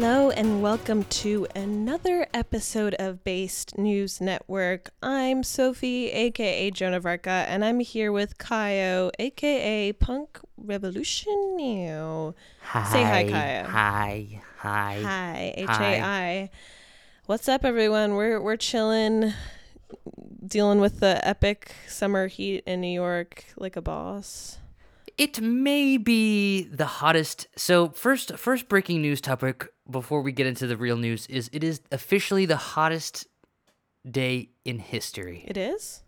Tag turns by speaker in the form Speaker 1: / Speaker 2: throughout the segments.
Speaker 1: Hello and welcome to another episode of Based News Network. I'm Sophie, aka Joan of Arca, and I'm here with Caio, aka Punk Revolution.
Speaker 2: Hi.
Speaker 1: Say hi, Kaya.
Speaker 2: Hi. Hi.
Speaker 1: Hi, H A I. What's up, everyone? We're we're chilling, dealing with the epic summer heat in New York like a boss.
Speaker 2: It may be the hottest. So first, first breaking news topic before we get into the real news is it is officially the hottest day in history.
Speaker 1: It is.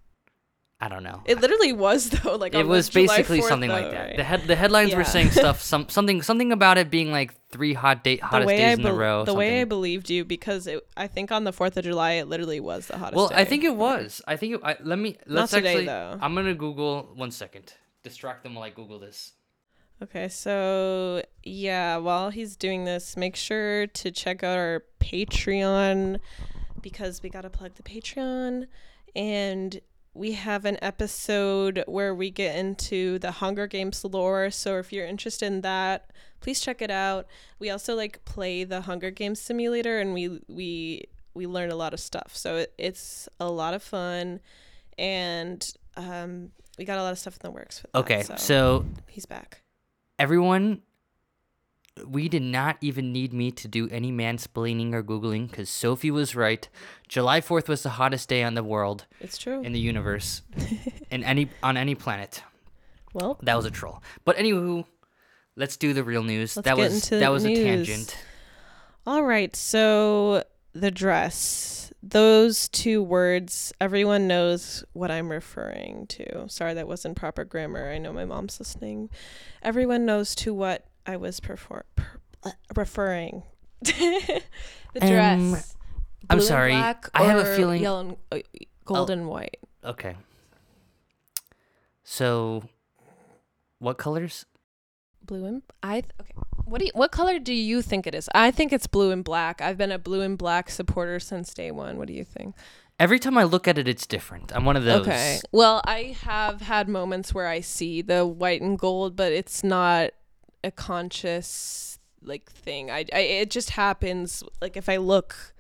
Speaker 2: I don't know.
Speaker 1: It literally was though. Like
Speaker 2: It was
Speaker 1: July
Speaker 2: basically
Speaker 1: 4th,
Speaker 2: something
Speaker 1: though,
Speaker 2: like that.
Speaker 1: right?
Speaker 2: The head, the headlines were saying stuff, some something something about it being like three hot day, hottest days
Speaker 1: I
Speaker 2: in a row.
Speaker 1: The way I believed you because it, I think on the Fourth of July it literally was the hottest.
Speaker 2: well, I think it was. I think it, I, let me let's Not
Speaker 1: today,
Speaker 2: actually.
Speaker 1: though.
Speaker 2: I'm gonna Google one second. Distract them while I Google this.
Speaker 1: Okay, so yeah, while he's doing this, make sure to check out our Patreon because we got to plug the Patreon and we have an episode where we get into the Hunger Games lore. So if you're interested in that, please check it out. We also like play the Hunger Games simulator and we we we learn a lot of stuff. So it, it's a lot of fun and um we got a lot of stuff in the works that,
Speaker 2: Okay, so
Speaker 1: he's back.
Speaker 2: everyone we did not even need me to do any mansplaining or googling because sophie was right july 4th was the hottest day on the world
Speaker 1: It's true.
Speaker 2: in the universe in any on any planet
Speaker 1: well,
Speaker 2: that was a troll but anywho let's do the real news
Speaker 1: Let's
Speaker 2: that
Speaker 1: get
Speaker 2: was
Speaker 1: into
Speaker 2: that was
Speaker 1: news.
Speaker 2: a tangent
Speaker 1: all right. So the dress, those two words, everyone knows what I'm referring to. Sorry, that wasn't proper grammar. I know my mom's listening. Everyone knows to what I was perfor- per- uh, referring. the dress.
Speaker 2: Um, I'm
Speaker 1: Blue and
Speaker 2: sorry. I have a feeling-
Speaker 1: Yellow, and, uh, gold and white.
Speaker 2: okay so what colors
Speaker 1: Blue and I th- okay. What do you, what color do you think it is? I think it's blue and black. I've been a blue and black supporter since day one. What do you think?
Speaker 2: every time i look at it it's different i'm one of those
Speaker 1: Okay. Well, I have had moments where I see the white and gold, but it's not a conscious like thing. I, I it just happens like if I look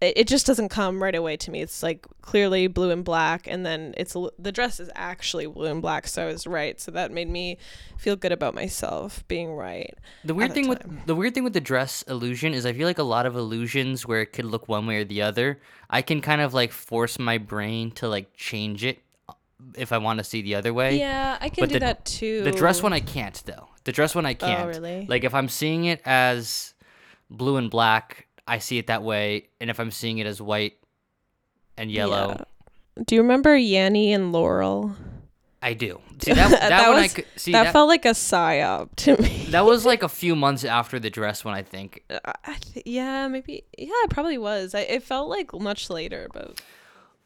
Speaker 1: it, it just doesn't come right away to me. It's like clearly blue and black and then it's the dress is actually blue and black, so I was right. So that made me feel good about myself being right.
Speaker 2: The weird thing with the weird thing with the dress illusion is I feel like a lot of illusions where it could look one way or the other, I can kind of like force my brain to like change it uh, if I want to see the other way.
Speaker 1: Yeah, I can
Speaker 2: But
Speaker 1: do
Speaker 2: the-
Speaker 1: that too.
Speaker 2: The dress one I can't though. The dress one I can't.
Speaker 1: Oh, really?
Speaker 2: Like if I'm seeing it as blue and black, I see it that way, and if I'm seeing it as white and yellow,
Speaker 1: Yeah. Do you remember Yanny and Laurel?
Speaker 2: I do. See that that,
Speaker 1: That was-
Speaker 2: could see
Speaker 1: that,
Speaker 2: that,
Speaker 1: felt like a psyop to me.
Speaker 2: that was like a few months after the dress one I think.
Speaker 1: Th- yeah, maybe. Yeah, it probably was. I, it felt like much later, but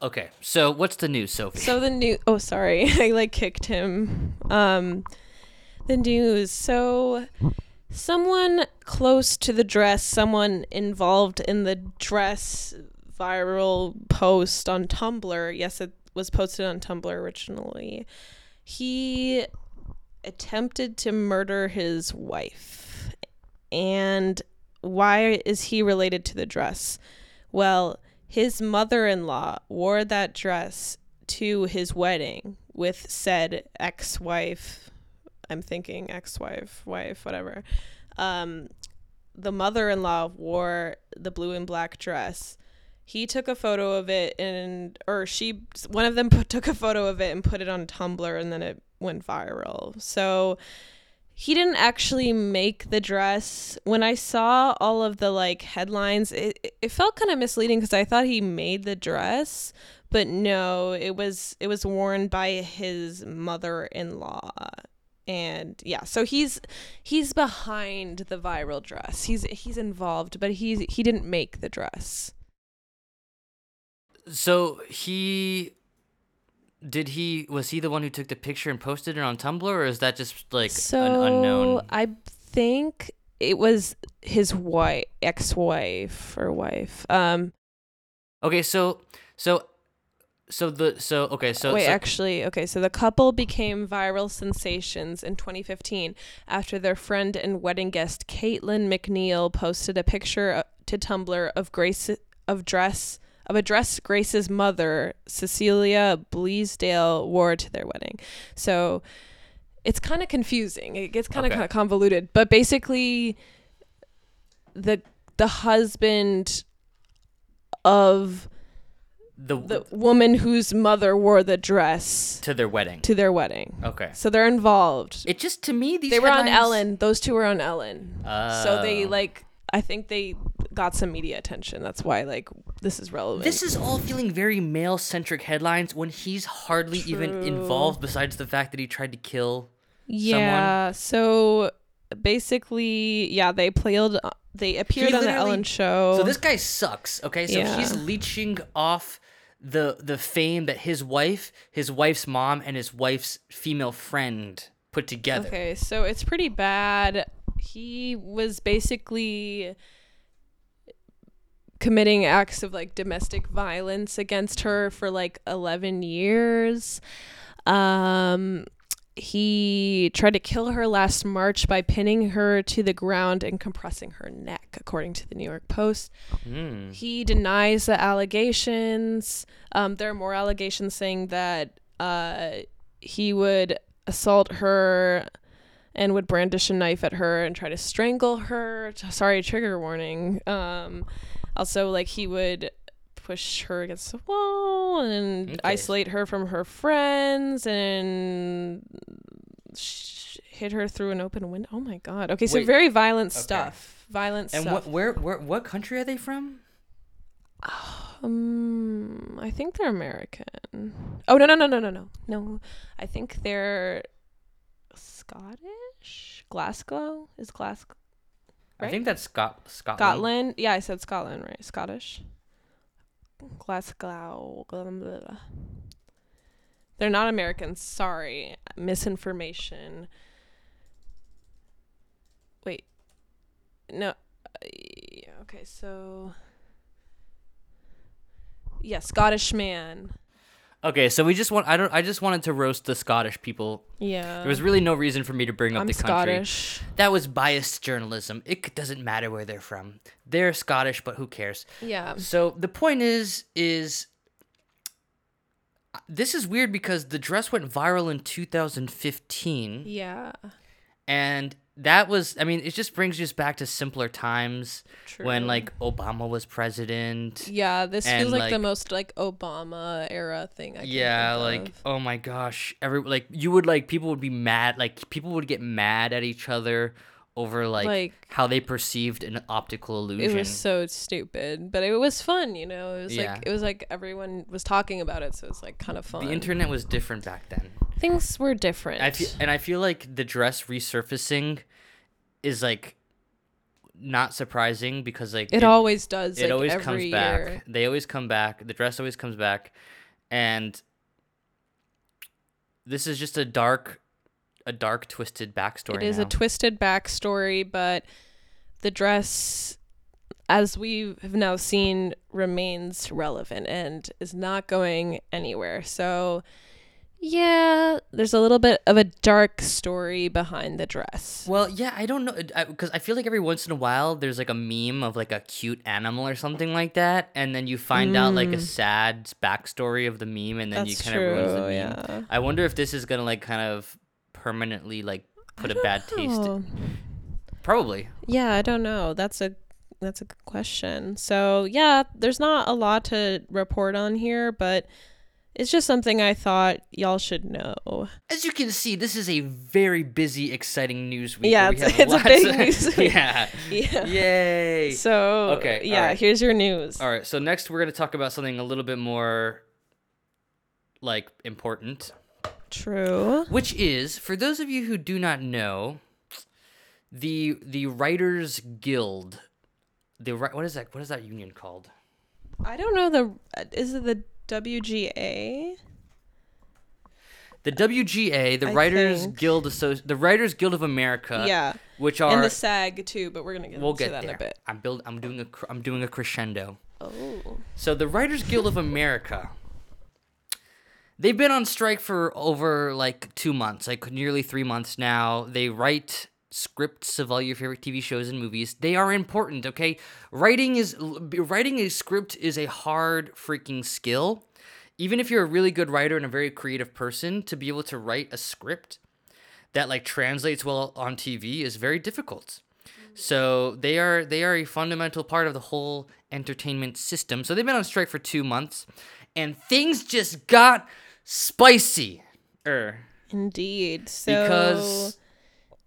Speaker 2: Okay, so what's the news, Sophie?
Speaker 1: so the new. Oh, sorry, I like kicked him. Um, the news. So, someone close to the dress, someone involved in the dress viral post on Tumblr. Yes, it was posted on Tumblr originally. He attempted to murder his wife. And why is he related to the dress? Well, his mother in law wore that dress to his wedding with said ex wife. I'm thinking ex wife, whatever. Um, the mother in law wore the blue and black dress. He took a photo of it and, or she, one of them put, took a photo of it and put it on Tumblr and then it went viral. So he didn't actually make the dress. When I saw all of the like headlines, it, it felt kind of misleading because I thought he made the dress, but no, it was it was worn by his mother-in-law. And yeah, so he's he's behind the viral dress. He's he's involved, but he's he didn't make the dress.
Speaker 2: So he did he was he the one who took the picture and posted it on Tumblr or is that just like
Speaker 1: so
Speaker 2: an unknown
Speaker 1: I think it was his wife, ex-wife or wife. Um,
Speaker 2: Okay, so so so the so okay so
Speaker 1: Wait,
Speaker 2: so,
Speaker 1: actually, okay. So the couple became viral sensations in 2015 after their friend and wedding guest Caitlin McNeill posted a picture uh, to Tumblr of Grace of dress of a dress Grace's mother Cecilia Bleasdale wore to their wedding. So it's kind of confusing. It gets kind of
Speaker 2: Okay.
Speaker 1: kind of convoluted, but basically, the the husband of
Speaker 2: the,
Speaker 1: the woman whose mother wore the dress
Speaker 2: to their wedding.
Speaker 1: to their wedding.
Speaker 2: Okay.
Speaker 1: So they're involved.
Speaker 2: It just to me these
Speaker 1: they were on Ellen. Those two were on Ellen. so they
Speaker 2: Oh.
Speaker 1: like I think they got some media attention. That's why like this is relevant.
Speaker 2: This is all feeling very male centric headlines when he's hardly even involved besides the fact that he tried to kill someone.
Speaker 1: yeah. So basically, yeah, they played. Uh, they appeared on the Ellen show.
Speaker 2: So this guy sucks. Okay, so he's leeching off the the fame that his wife, his wife's mom, and his wife's female friend put together.
Speaker 1: Okay, so it's pretty bad. He was basically committing acts of like domestic violence against her for like 11 years. Um he tried to kill her last March by pinning her to the ground and compressing her neck, according to the New York Post.
Speaker 2: Hmm.
Speaker 1: He denies the allegations. Um, there are more allegations saying that uh, he would assault her and would brandish a knife at her and try to strangle her. Sorry, trigger warning. Um, also, like he would push her against the wall and
Speaker 2: Okay.
Speaker 1: isolate her from her friends and sh- hit her through an open window. Oh my god. Okay, so
Speaker 2: Wait.
Speaker 1: very violent
Speaker 2: Okay.
Speaker 1: stuff. Violent
Speaker 2: And
Speaker 1: stuff.
Speaker 2: what where where what country are they from?
Speaker 1: Um, I think they're American. Oh no no no no no no no! I think they're Scottish. Glasgow is Glasgow.
Speaker 2: I think that's Scot Scotland.
Speaker 1: Scotland. Yeah, I said Scotland, right? Scottish. Glasgow. blah, blah, blah. They're not Americans. Sorry, misinformation. Wait. No. uh, okay, so. Yeah, Scottish man.
Speaker 2: Okay, so we just want I don't I just wanted to roast the Scottish people.
Speaker 1: Yeah.
Speaker 2: There was really no reason for me to bring up
Speaker 1: I'm
Speaker 2: the country.
Speaker 1: Scottish.
Speaker 2: That was biased journalism. It doesn't matter where they're from. They're Scottish, but who cares?
Speaker 1: Yeah.
Speaker 2: So the point is, is uh, this is weird because the dress went viral in 2015,
Speaker 1: Yeah.
Speaker 2: and that was, I mean, it just brings us back to simpler times
Speaker 1: True.
Speaker 2: when like Obama was president.
Speaker 1: Yeah, this
Speaker 2: and,
Speaker 1: feels like, the most like Obama era thing. I can
Speaker 2: Yeah, like
Speaker 1: of.
Speaker 2: oh my gosh, every like you would like people would be mad, like people would get mad at each other over like,
Speaker 1: Like-
Speaker 2: how they perceived an optical illusion it
Speaker 1: was so stupid, but it was fun. You know, it was
Speaker 2: Yeah.
Speaker 1: like it was like everyone was talking about it, so it was like kind of fun.
Speaker 2: the internet was different back then.
Speaker 1: Things were different.
Speaker 2: I feel, and I feel like the dress resurfacing is like not surprising because like
Speaker 1: it, always does.
Speaker 2: it
Speaker 1: like,
Speaker 2: always comes
Speaker 1: year.
Speaker 2: back. They always come back. The dress always comes back, and this is just a dark, a dark twisted backstory.
Speaker 1: It is a twisted backstory, but the dress, as we have now seen, remains relevant and is not going anywhere. So, yeah, there's a little bit of a dark story behind the dress.
Speaker 2: Well, yeah, I don't know because I, feel like every once in a while there's like a meme of like a cute animal or something like that, and then you find out like a sad backstory of the meme, and then you
Speaker 1: Mm. That's
Speaker 2: kind of ruins the
Speaker 1: true,
Speaker 2: meme.
Speaker 1: yeah.
Speaker 2: I wonder if this is gonna like kind of permanently like put a bad taste.
Speaker 1: Oh,
Speaker 2: Probably.
Speaker 1: yeah, I don't know. That's a that's a good question. So yeah, there's not a lot to report on here, but it's just something I thought y'all should know.
Speaker 2: As you can see, this is a very busy, exciting news week.
Speaker 1: Yeah,
Speaker 2: we
Speaker 1: it's- it's a big
Speaker 2: of-
Speaker 1: news week.
Speaker 2: Yeah.
Speaker 1: Yeah.
Speaker 2: Yay.
Speaker 1: So
Speaker 2: Okay,
Speaker 1: yeah,
Speaker 2: alright.
Speaker 1: here's your news.
Speaker 2: All right. So next we're gonna talk about something a little bit more like important.
Speaker 1: True.
Speaker 2: which is for those of you who do not know the the writers guild the what is that what is that union called
Speaker 1: I don't know the is it the WGA?
Speaker 2: the WGA the
Speaker 1: I
Speaker 2: writers
Speaker 1: think.
Speaker 2: guild Associ- the writers guild of America
Speaker 1: yeah,
Speaker 2: which are
Speaker 1: and the SAG too, but we're gonna get
Speaker 2: we'll
Speaker 1: into
Speaker 2: get
Speaker 1: that
Speaker 2: there
Speaker 1: in a bit.
Speaker 2: I'm build I'm doing a cr- I'm doing a crescendo
Speaker 1: Oh,
Speaker 2: so the writers guild of America they've been on strike for over like two months, like nearly three months now. They write scripts of all your favorite TV shows and movies. They are important, okay? Writing is writing a script is a hard freaking skill. Even if you're a really good writer and a very creative person, to be able to write a script that like translates well on TV is very difficult. So they are they are a fundamental part of the whole entertainment system. So they've been on strike for 2 months and things just got spicy. Er.
Speaker 1: Indeed. So
Speaker 2: Because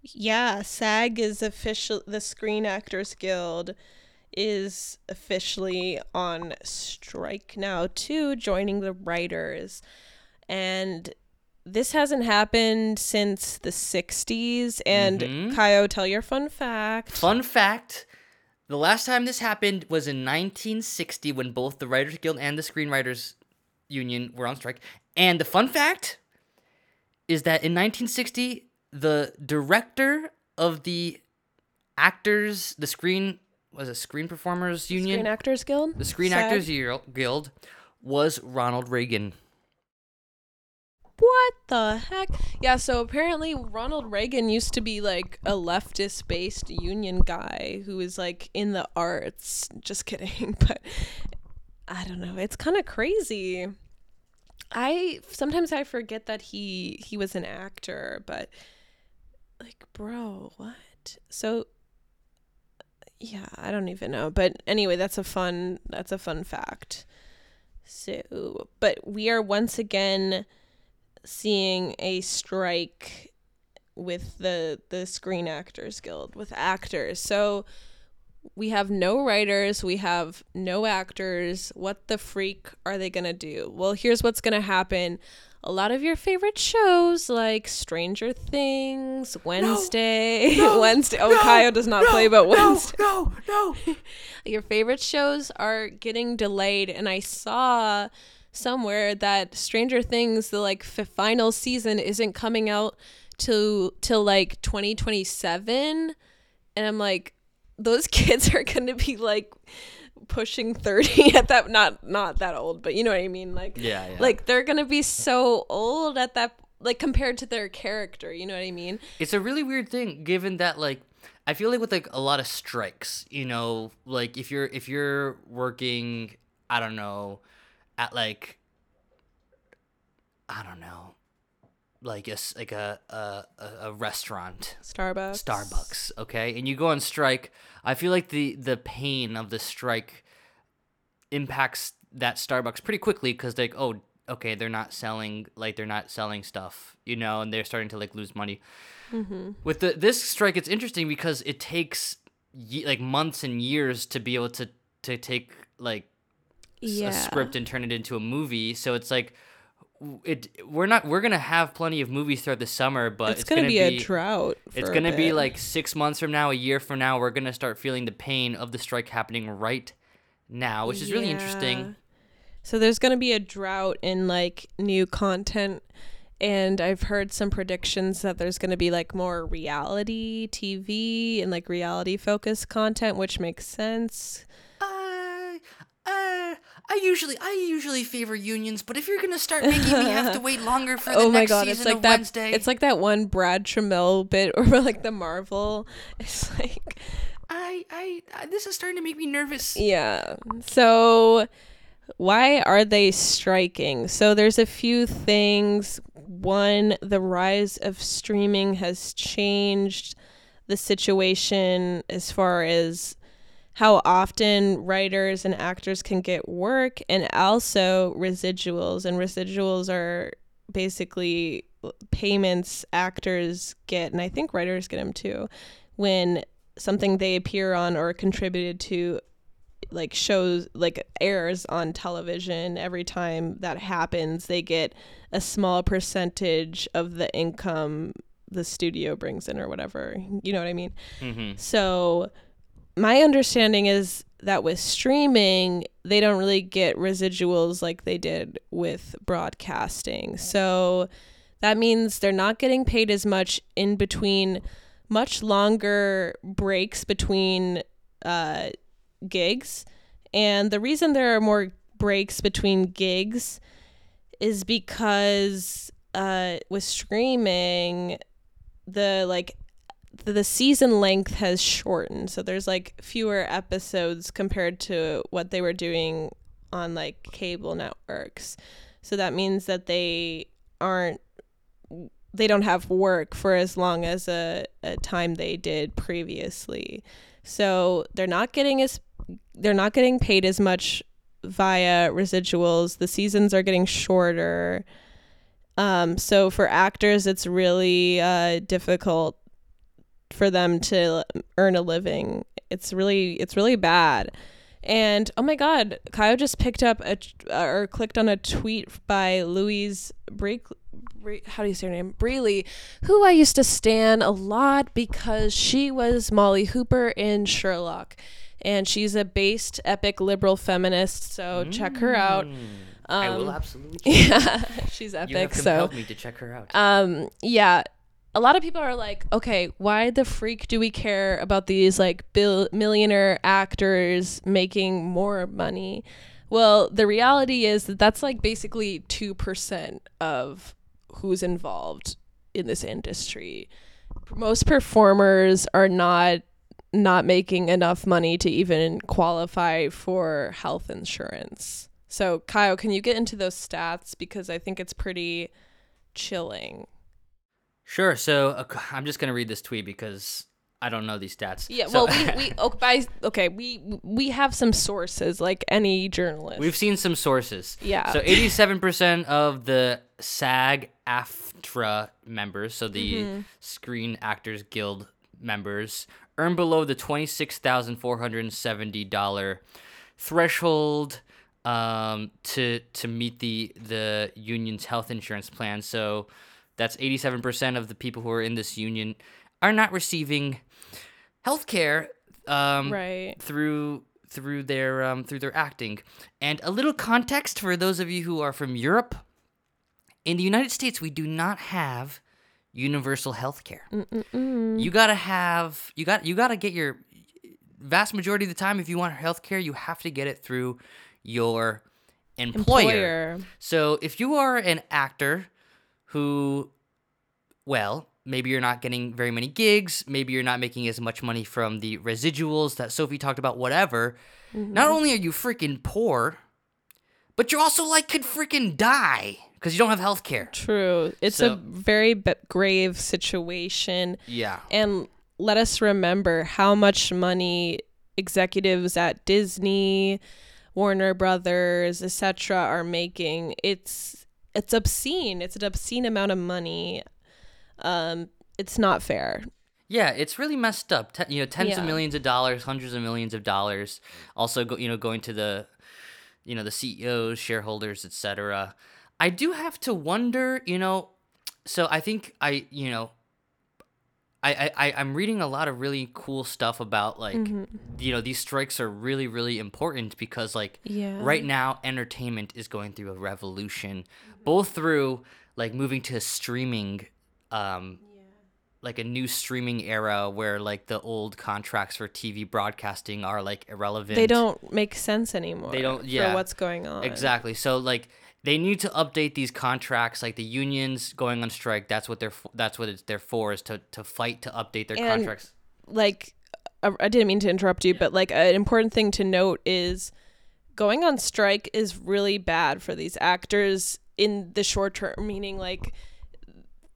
Speaker 1: yeah, SAG is official the Screen Actors Guild is officially on strike now too, joining the writers. And this hasn't happened since the 60s and
Speaker 2: Mhm.
Speaker 1: Caio tell your fun fact.
Speaker 2: Fun fact the last time this happened was in 1960 when both the Writers Guild and the Screenwriters Union were on strike. And the fun fact is that in 1960, the director of the actors, the screen, was a Screen Performers Union?
Speaker 1: Screen Actors Guild?
Speaker 2: the Screen
Speaker 1: SAG?
Speaker 2: Actors Guild was Ronald Reagan.
Speaker 1: What the heck? Yeah, so apparently Ronald Reagan used to be like a leftist based union guy who was like in the arts. Just kidding, but I don't know. It's kind of crazy. I sometimes I forget that he he was an actor, but like bro, what? So yeah, I don't even know. But anyway, that's a fun that's a fun fact. So, but we are once again seeing a strike with the the Screen Actors Guild with actors. So we have no writers, we have no actors. What the freak are they going to do? Well, here's what's going to happen. A lot of your favorite shows like Stranger Things, Wednesday, Wednesday. Oh, Caio does not play but Wednesday.
Speaker 2: No, no.
Speaker 1: your favorite shows are getting delayed and i saw somewhere that stranger things the like f- final season isn't coming out till till like 2027 and i'm like those kids are going to be like pushing 30 at that not not that old but you know what i mean like
Speaker 2: Yeah, yeah.
Speaker 1: like they're to be so old at that like compared to their character you know what i mean
Speaker 2: It's a really weird thing given that like I feel like with like a lot of strikes, you know, like if you're if you're working, I don't know, at like I don't know, like a like a a, a- restaurant,
Speaker 1: starbucks
Speaker 2: Starbucks, okay? And you go on strike, I feel like the the pain of the strike impacts that Starbucks pretty quickly cuz like oh, okay, they're not selling like they're not selling stuff, you know, and they're starting to like lose money. Mm-hmm. With the this strike, it's interesting because it takes ye- like months and years to be able to to take like
Speaker 1: yeah
Speaker 2: a script and turn it into a movie. So it's like it we're not we're gonna have plenty of movies throughout the summer, but
Speaker 1: it's,
Speaker 2: it's,
Speaker 1: gonna,
Speaker 2: gonna,
Speaker 1: be, a drought
Speaker 2: It's gonna be like six months from now, a year from now, we're gonna start feeling the pain of the strike happening right now, which is really interesting.
Speaker 1: So there's going to be a drought in like new content and I've heard some predictions that there's going to be like more reality TV and like reality focused content which makes sense.
Speaker 2: Uh, uh, I usually I usually favor unions, but if you're gonna start making me have to wait longer for the
Speaker 1: oh my
Speaker 2: next
Speaker 1: god,
Speaker 2: season
Speaker 1: it's like
Speaker 2: of
Speaker 1: that
Speaker 2: Wednesday,
Speaker 1: it's like that one Brad Trammell bit or like the Marvel. It's like
Speaker 2: I, I I this is starting to make me nervous.
Speaker 1: Yeah. So why are they striking? So there's a few things. One, the rise of streaming has changed the situation as far as how often writers and actors can get work and also residuals. And residuals are basically payments actors get and I think writers get them too when something they appear on or contributed to like shows like airs on television. Every time that happens they get a small percentage of the income the studio brings in or whatever. You know what i mean?
Speaker 2: Mm-hmm.
Speaker 1: so my understanding is that with streaming they don't really get residuals like they did with broadcasting so that means they're not getting paid as much in between much longer breaks between uh, gigs. And the reason there are more breaks between gigs is because uh with streaming the like the, season length has shortened. So there's like fewer episodes compared to what they were doing on like cable networks. So that means that they aren't they don't have work for as long as a, a time they did previously. So they're not getting as they're not getting paid as much via residuals. The seasons are getting shorter. Um, so for actors, it's really uh, difficult for them to earn a living. It's really it's really bad. And oh my God, Kyle just picked up a uh, or clicked on a tweet by Louise Break. How do you say her name? Brealey, who I used to stan a lot because she was Molly Hooper in Sherlock, and she's a based epic liberal feminist. So mm. check her out.
Speaker 2: Um, I will um, absolutely.
Speaker 1: Yeah, she's epic.
Speaker 2: You have
Speaker 1: so
Speaker 2: help me to check her out.
Speaker 1: Um, yeah, a lot of people are like, okay, why the freak do we care about these like bill- millionaire actors making more money? Well, the reality is that that's like basically two percent of who's involved in this industry. Most performers are not not making enough money to even qualify for health insurance. So, Kyle, can you get into those stats because I think it's pretty chilling.
Speaker 2: Sure. So uh, I'm just gonna read this tweet because I don't know these stats.
Speaker 1: Yeah.
Speaker 2: So,
Speaker 1: well, we we oh, by, okay we we have some sources like any journalist.
Speaker 2: We've seen some sources.
Speaker 1: Yeah.
Speaker 2: So 87% of the SAG-AFTRA members, so the mm-hmm. Screen Actors Guild members, earn below the $26,470 threshold um, to to meet the the union's health insurance plan. So that's 87% of the people who are in this union are not receiving health care um,
Speaker 1: right.
Speaker 2: through through their um, through their acting. And a little context for those of you who are from Europe. In the United States, we do not have universal health care. You gotta have you got you gotta get your vast majority of the time if you want health care, you have to get it through your employer. employer. So if you are an actor who, well, maybe you're not getting very many gigs, maybe you're not making as much money from the residuals that Sophie talked about, whatever, mm-hmm. not only are you freaking poor, but you're also like could freaking die because you don't have health care.
Speaker 1: True. It's so, a very b- grave situation.
Speaker 2: Yeah.
Speaker 1: And let us remember how much money executives at Disney, Warner Brothers, etc. are making. It's it's obscene. It's an obscene amount of money. Um, it's not fair.
Speaker 2: Yeah, it's really messed up. Ten, you know, tens yeah. of millions of dollars, hundreds of millions of dollars. Also, go, you know, going to the, you know, the CEOs, shareholders, etc. I do have to wonder, you know, so I think I, you know, I, I I'm reading a lot of really cool stuff about like mm-hmm. you know these strikes are really really important because like
Speaker 1: yeah.
Speaker 2: right now entertainment is going through a revolution both through like moving to streaming um yeah. like a new streaming era where like the old contracts for TV broadcasting are like irrelevant
Speaker 1: they don't make sense anymore
Speaker 2: they don't yeah
Speaker 1: for what's going on
Speaker 2: exactly so like they need to update these contracts like the unions going on strike that's what they're that's what it's there for is to to fight to update their and, contracts.
Speaker 1: like uh, i didn't mean to interrupt you but like an important thing to note is going on strike is really bad for these actors in the short term meaning like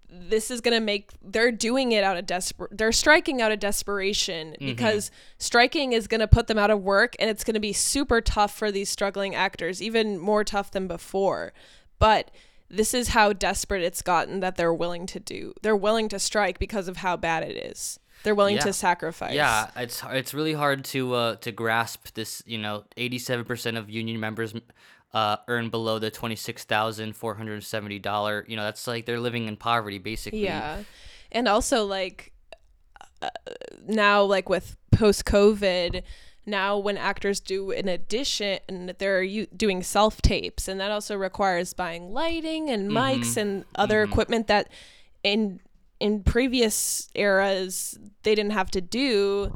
Speaker 1: this is going to make they're doing it out of desperate they're striking out of desperation mm-hmm. because striking is going to put them out of work and it's going to be super tough for these struggling actors even more tough than before but this is how desperate it's gotten that they're willing to do they're willing to strike because of how bad it is they're willing
Speaker 2: yeah.
Speaker 1: to sacrifice
Speaker 2: yeah it's it's really hard to uh to grasp this you know 87% of union members uh, earn below the twenty six thousand four hundred seventy dollar. You know, that's like they're living in poverty basically.
Speaker 1: Yeah, and also like uh, now, like with post COVID, now when actors do an addition, they're doing self tapes, and that also requires buying lighting and mics mm-hmm. and other mm-hmm. equipment that in in previous eras they didn't have to do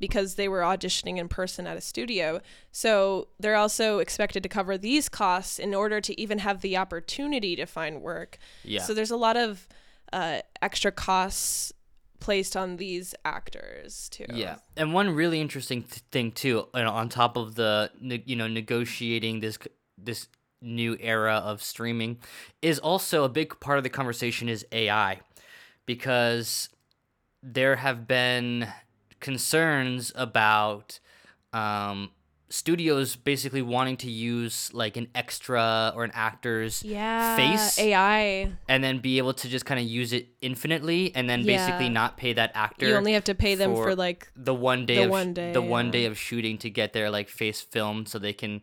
Speaker 1: because they were auditioning in person at a studio. So they're also expected to cover these costs in order to even have the opportunity to find work.
Speaker 2: Yeah.
Speaker 1: So there's a lot of uh, extra costs placed on these actors too.
Speaker 2: Yeah, and one really interesting th- thing too, know, on top of the ne- you know negotiating this this new era of streaming, is also a big part of the conversation is AI, because there have been concerns about um, studios basically wanting to use like an extra or an actor's
Speaker 1: Yeah.
Speaker 2: face
Speaker 1: AI.
Speaker 2: and then be able to just kind of use it infinitely and then basically not pay that actor
Speaker 1: You only have to pay them for,
Speaker 2: for
Speaker 1: like
Speaker 2: the one day
Speaker 1: the
Speaker 2: of
Speaker 1: one day,
Speaker 2: the one day of shooting to get their like face filmed so they can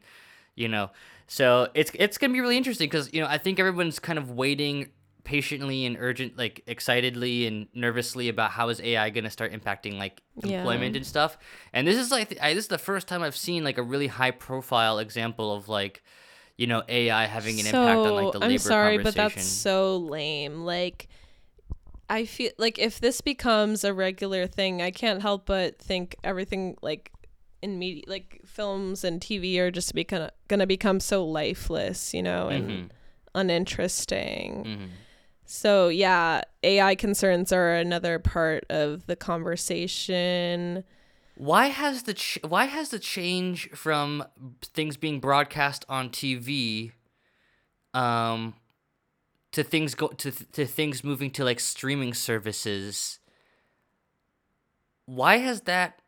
Speaker 2: you know so it's it's gonna be really interesting because you know i think everyone's kind of waiting patiently and urgent like excitedly and nervously about how is ai gonna start impacting like
Speaker 1: Yeah.
Speaker 2: employment and stuff and this is like I, this is the first time i've seen like a really high profile example of like you know ai having an impact on like the labor
Speaker 1: I'm sorry, but that's so lame. Like, I feel like if this becomes a regular thing, I can't help but think everything like in media, like films and TV, are just become gonna become so lifeless, you know, and
Speaker 2: Mhm.
Speaker 1: uninteresting.
Speaker 2: Mhm.
Speaker 1: So yeah, AI concerns are another part of the conversation.
Speaker 2: Why has the ch- why has the change from things being broadcast on TV, um, to things go to to things moving to like streaming services? Why has that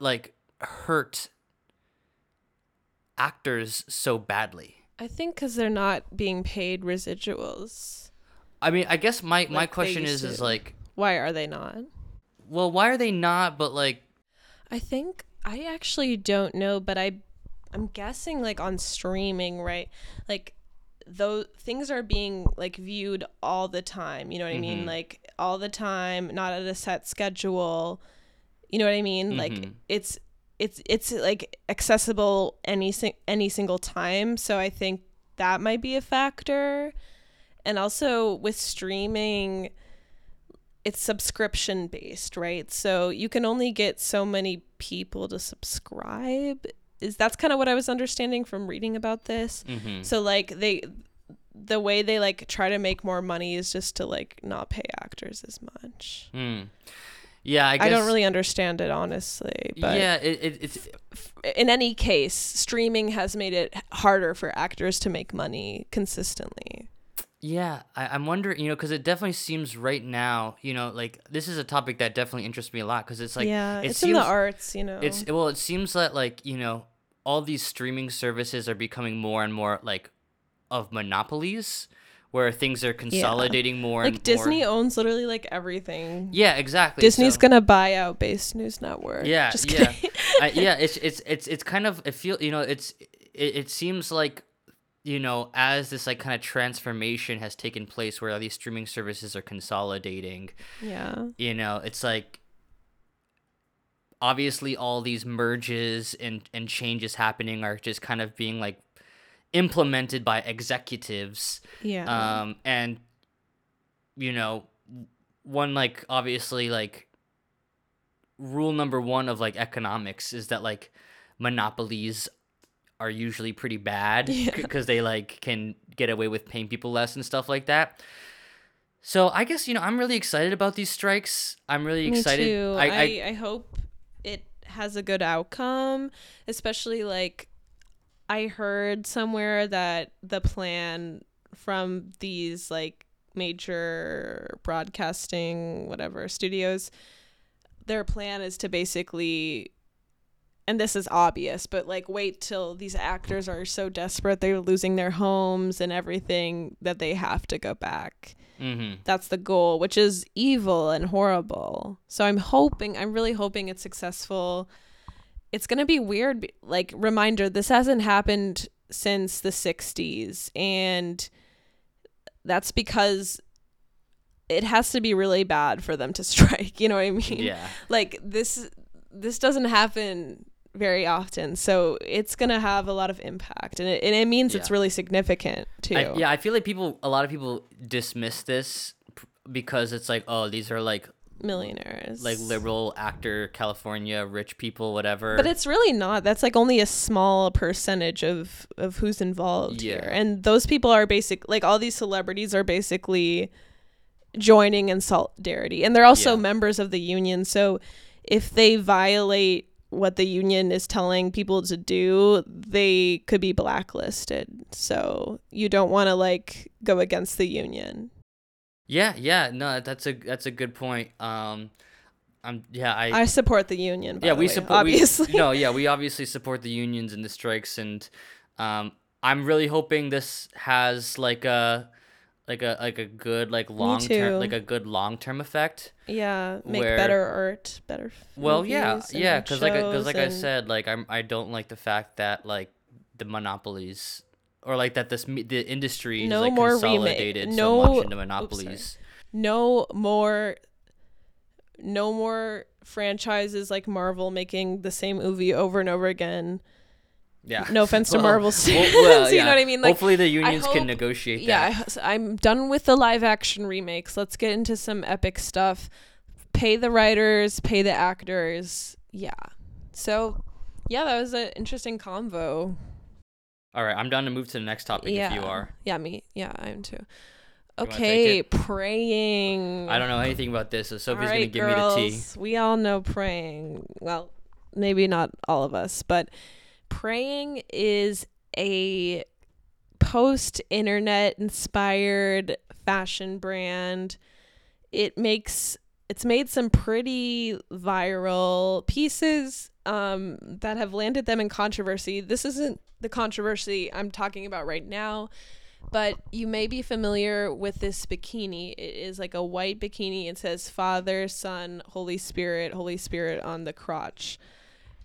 Speaker 2: like hurt actors so badly?
Speaker 1: I think because they're not being paid residuals.
Speaker 2: I mean, I guess my my
Speaker 1: Like they
Speaker 2: question
Speaker 1: used
Speaker 2: is is like,
Speaker 1: Why are they not?
Speaker 2: well, why are they not? But like,
Speaker 1: I think I actually don't know, but I I'm guessing like on streaming, right? Like though things are being like viewed all the time, you know what I mean?
Speaker 2: Mhm.
Speaker 1: Like all the time, not at a set schedule. You know what I mean? Like
Speaker 2: Mhm.
Speaker 1: it's it's it's like accessible any any single time, so I think that might be a factor. And also with streaming it's subscription based, right? So you can only get so many people to subscribe. Is that's kind of what I was understanding from reading about this.
Speaker 2: mhm.
Speaker 1: So like they the way they like try to make more money is just to like not pay actors as much.
Speaker 2: Hmm. yeah, I guess
Speaker 1: I, don't really understand it honestly, but
Speaker 2: yeah, it, it, it's
Speaker 1: in any case, streaming has made it harder for actors to make money consistently.
Speaker 2: Yeah, I, I'm wondering, you know, because it definitely seems right now, you know, like this is a topic that definitely interests me a lot because it's like,
Speaker 1: yeah,
Speaker 2: it
Speaker 1: it's
Speaker 2: seems,
Speaker 1: in the arts, you know.
Speaker 2: It's well, it seems that like you know, all these streaming services are becoming more and more like of monopolies, where things are consolidating more
Speaker 1: like
Speaker 2: and
Speaker 1: Disney
Speaker 2: More.
Speaker 1: owns literally like everything.
Speaker 2: Yeah, exactly.
Speaker 1: Disney's
Speaker 2: so-
Speaker 1: gonna buy out Based News Network.
Speaker 2: Yeah,
Speaker 1: Just
Speaker 2: yeah. I, yeah. It's it's it's it's kind of it feel you know it's it, it seems like you know as this like kind of transformation has taken place where all these streaming services are consolidating.
Speaker 1: yeah.
Speaker 2: you know it's like obviously all these merges and and changes happening are just kind of being like implemented by executives
Speaker 1: Yeah.
Speaker 2: um and you know one like obviously like rule number 1 of like economics is that like monopolies are usually pretty bad
Speaker 1: Yeah.
Speaker 2: because they like can get away with paying people less and stuff like that so I guess you know I'm really excited about these strikes. I'm really
Speaker 1: Me
Speaker 2: excited.
Speaker 1: too.
Speaker 2: I,
Speaker 1: I,
Speaker 2: I,
Speaker 1: I hope it has a good outcome, especially like I heard somewhere that the plan from these like major broadcasting whatever studios their plan is to basically and this is obvious but like wait till these actors are so desperate they're losing their homes and everything that they have to go back
Speaker 2: hmm
Speaker 1: that's the goal, which is evil and horrible. So I'm hoping, I'm really hoping it's successful. It's going to be weird. Like, reminder, this hasn't happened since the 60s. And that's because it has to be really bad for them to strike. You know what I mean?
Speaker 2: Yeah.
Speaker 1: Like, this, this doesn't happen very often. So it's going to have a lot of impact. And it, and it means it's really significant, too.
Speaker 2: I, yeah, I feel like people, a lot of people dismiss this because it's like, oh, these are like
Speaker 1: millionaires.
Speaker 2: like liberal actor, California, rich people, whatever.
Speaker 1: But it's really not. That's like only a small percentage of of who's involved here. And those people are basic like all these celebrities are basically joining in solidarity. And they're also
Speaker 2: Yeah.
Speaker 1: members of the union. So if they violate what the union is telling people to do, they could be blacklisted. So you don't want to like go against the union.
Speaker 2: yeah, yeah, no, that's a that's a good point. Um, I'm yeah, I,
Speaker 1: I support the union.
Speaker 2: Yeah
Speaker 1: the
Speaker 2: we
Speaker 1: way,
Speaker 2: support
Speaker 1: obviously.
Speaker 2: We, no, yeah, we obviously support the unions and the strikes, and um, I'm really hoping this has like a like a like a good like long term like a good long term effect.
Speaker 1: Yeah, make
Speaker 2: where-
Speaker 1: better art, better.
Speaker 2: Well, yeah,
Speaker 1: and
Speaker 2: yeah, because like because like I said, like I'm I don't like the fact that like the monopolies or like that this the industry is
Speaker 1: No
Speaker 2: like
Speaker 1: more remake-
Speaker 2: consolidated so
Speaker 1: no-
Speaker 2: much into
Speaker 1: oops,
Speaker 2: monopolies.
Speaker 1: no more, no more franchises like Marvel making the same movie over and over again.
Speaker 2: Yeah.
Speaker 1: No offense to
Speaker 2: Well,
Speaker 1: Marvel
Speaker 2: well,
Speaker 1: studios,
Speaker 2: well,
Speaker 1: you know what I mean? Like,
Speaker 2: Hopefully the unions
Speaker 1: hope-
Speaker 2: can negotiate
Speaker 1: yeah,
Speaker 2: that.
Speaker 1: I- I'm done with the live action remakes. Let's get into some epic stuff. Pay the writers, pay the actors. Yeah. So, yeah, that was an interesting convo.
Speaker 2: All right, I'm done to move to the next topic
Speaker 1: yeah.
Speaker 2: if you are.
Speaker 1: Yeah, me. Yeah, I am too. Okay, praying.
Speaker 2: I don't know anything about this, so Sophie's gonna
Speaker 1: Alright,
Speaker 2: give me the tea.
Speaker 1: We all know praying. Well, maybe not all of us, but praying is a post internet inspired fashion brand. It makes it's made some pretty viral pieces um, that have landed them in controversy. This isn't the controversy I'm talking about right now, but you may be familiar with this bikini. It is like a white bikini. It says Father, Son, Holy Spirit, Holy Spirit on the crotch.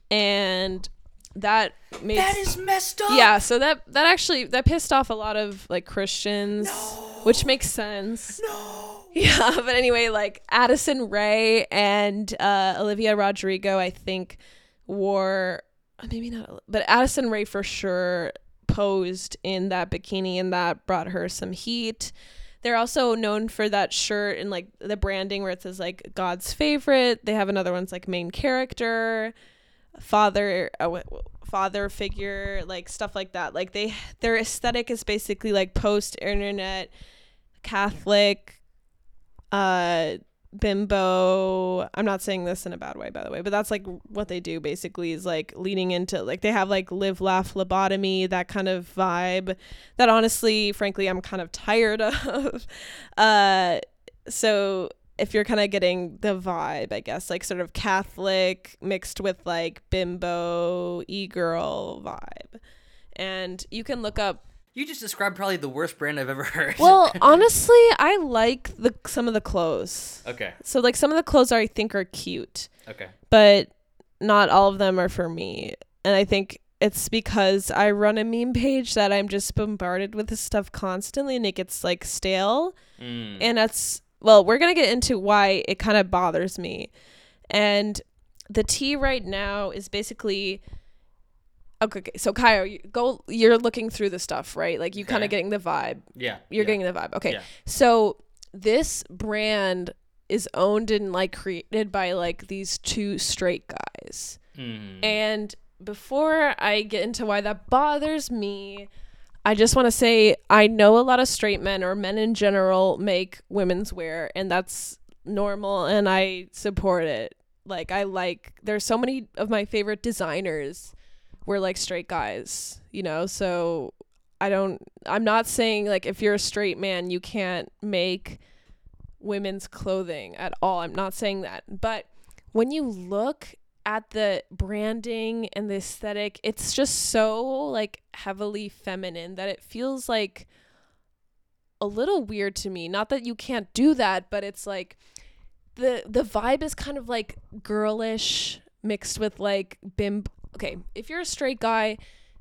Speaker 1: And that made
Speaker 2: messed up.
Speaker 1: yeah, so that that actually that pissed off a lot of like Christians, which makes sense.
Speaker 2: No.
Speaker 1: Yeah, but anyway, like Addison Rae and uh, Olivia Rodrigo, I think wore maybe not, but Addison Rae for sure posed in that bikini, and that brought her some heat. They're also known for that shirt and like the branding where it says like God's favorite. They have another one's like main character, father, uh, father figure, like stuff like that. Like they, their aesthetic is basically like post internet Catholic, uh, bimbo. I'm not saying this in a bad way, by the way, but that's like what they do basically is like leaning into like they have like live, laugh, lobotomy, that kind of vibe that honestly, frankly, I'm kind of tired of. Uh, so if you're kind of getting the vibe, I guess, like sort of Catholic mixed with like bimbo, e girl vibe. And you can look up
Speaker 2: You just described probably the worst brand I've ever heard.
Speaker 1: well, honestly, I like the some of the clothes.
Speaker 2: okay.
Speaker 1: So like some of the clothes I think are cute,
Speaker 2: Okay.
Speaker 1: but not all of them are for me. And I think it's because I run a meme page that I'm just bombarded with this stuff constantly and it gets like stale.
Speaker 2: Mm.
Speaker 1: And that's well, we're going to get into why it kind of bothers me. And the tea right now is basically Okay, okay. so Kyle, you go you're looking through the stuff, right? Like you kind of getting the vibe.
Speaker 2: yeah.
Speaker 1: You're
Speaker 2: yeah.
Speaker 1: getting the vibe. Okay.
Speaker 2: Yeah.
Speaker 1: So this brand is owned and like created by like these two straight guys.
Speaker 2: Mm.
Speaker 1: And before I get into why that bothers me, I just want to say I know a lot of straight men or men in general make women's wear and that's normal and I support it. Like I like there's so many of my favorite designers were like straight guys, you know? So I don't I'm not saying like if you're a straight man you can't make women's clothing at all. I'm not saying that. But when you look at the branding and the aesthetic, it's just so like heavily feminine that it feels like a little weird to me. Not that you can't do that, but it's like the the vibe is kind of like girlish mixed with like bimbo. Okay, if you're a straight guy,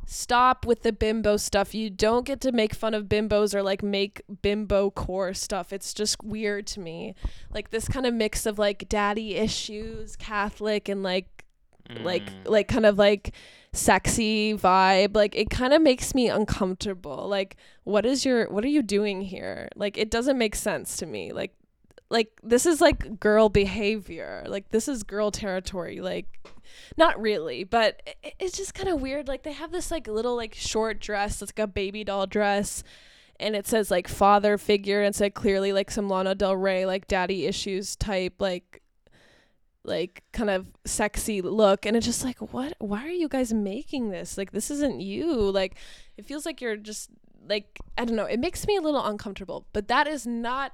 Speaker 1: stop with the bimbo stuff. You don't get to make fun of bimbos or like make bimbo core stuff. It's just weird to me. Like this kind of mix of like daddy issues, Catholic and like
Speaker 2: Mm.
Speaker 1: like kind of like sexy vibe like it kind of makes me uncomfortable like what is your what are you doing here like it doesn't make sense to me like like this is like girl behavior. Like this is girl territory. Like not really, but it, it's just kind of weird. Like they have this like little like short dress, it's like a baby doll dress, and it says like father figure, and like clearly like some Lana Del Rey like daddy issues type like like kind of sexy look and it's just like what? Why are you guys making this? Like this isn't you. Like it feels like you're just like i don't know it makes me a little uncomfortable but that is not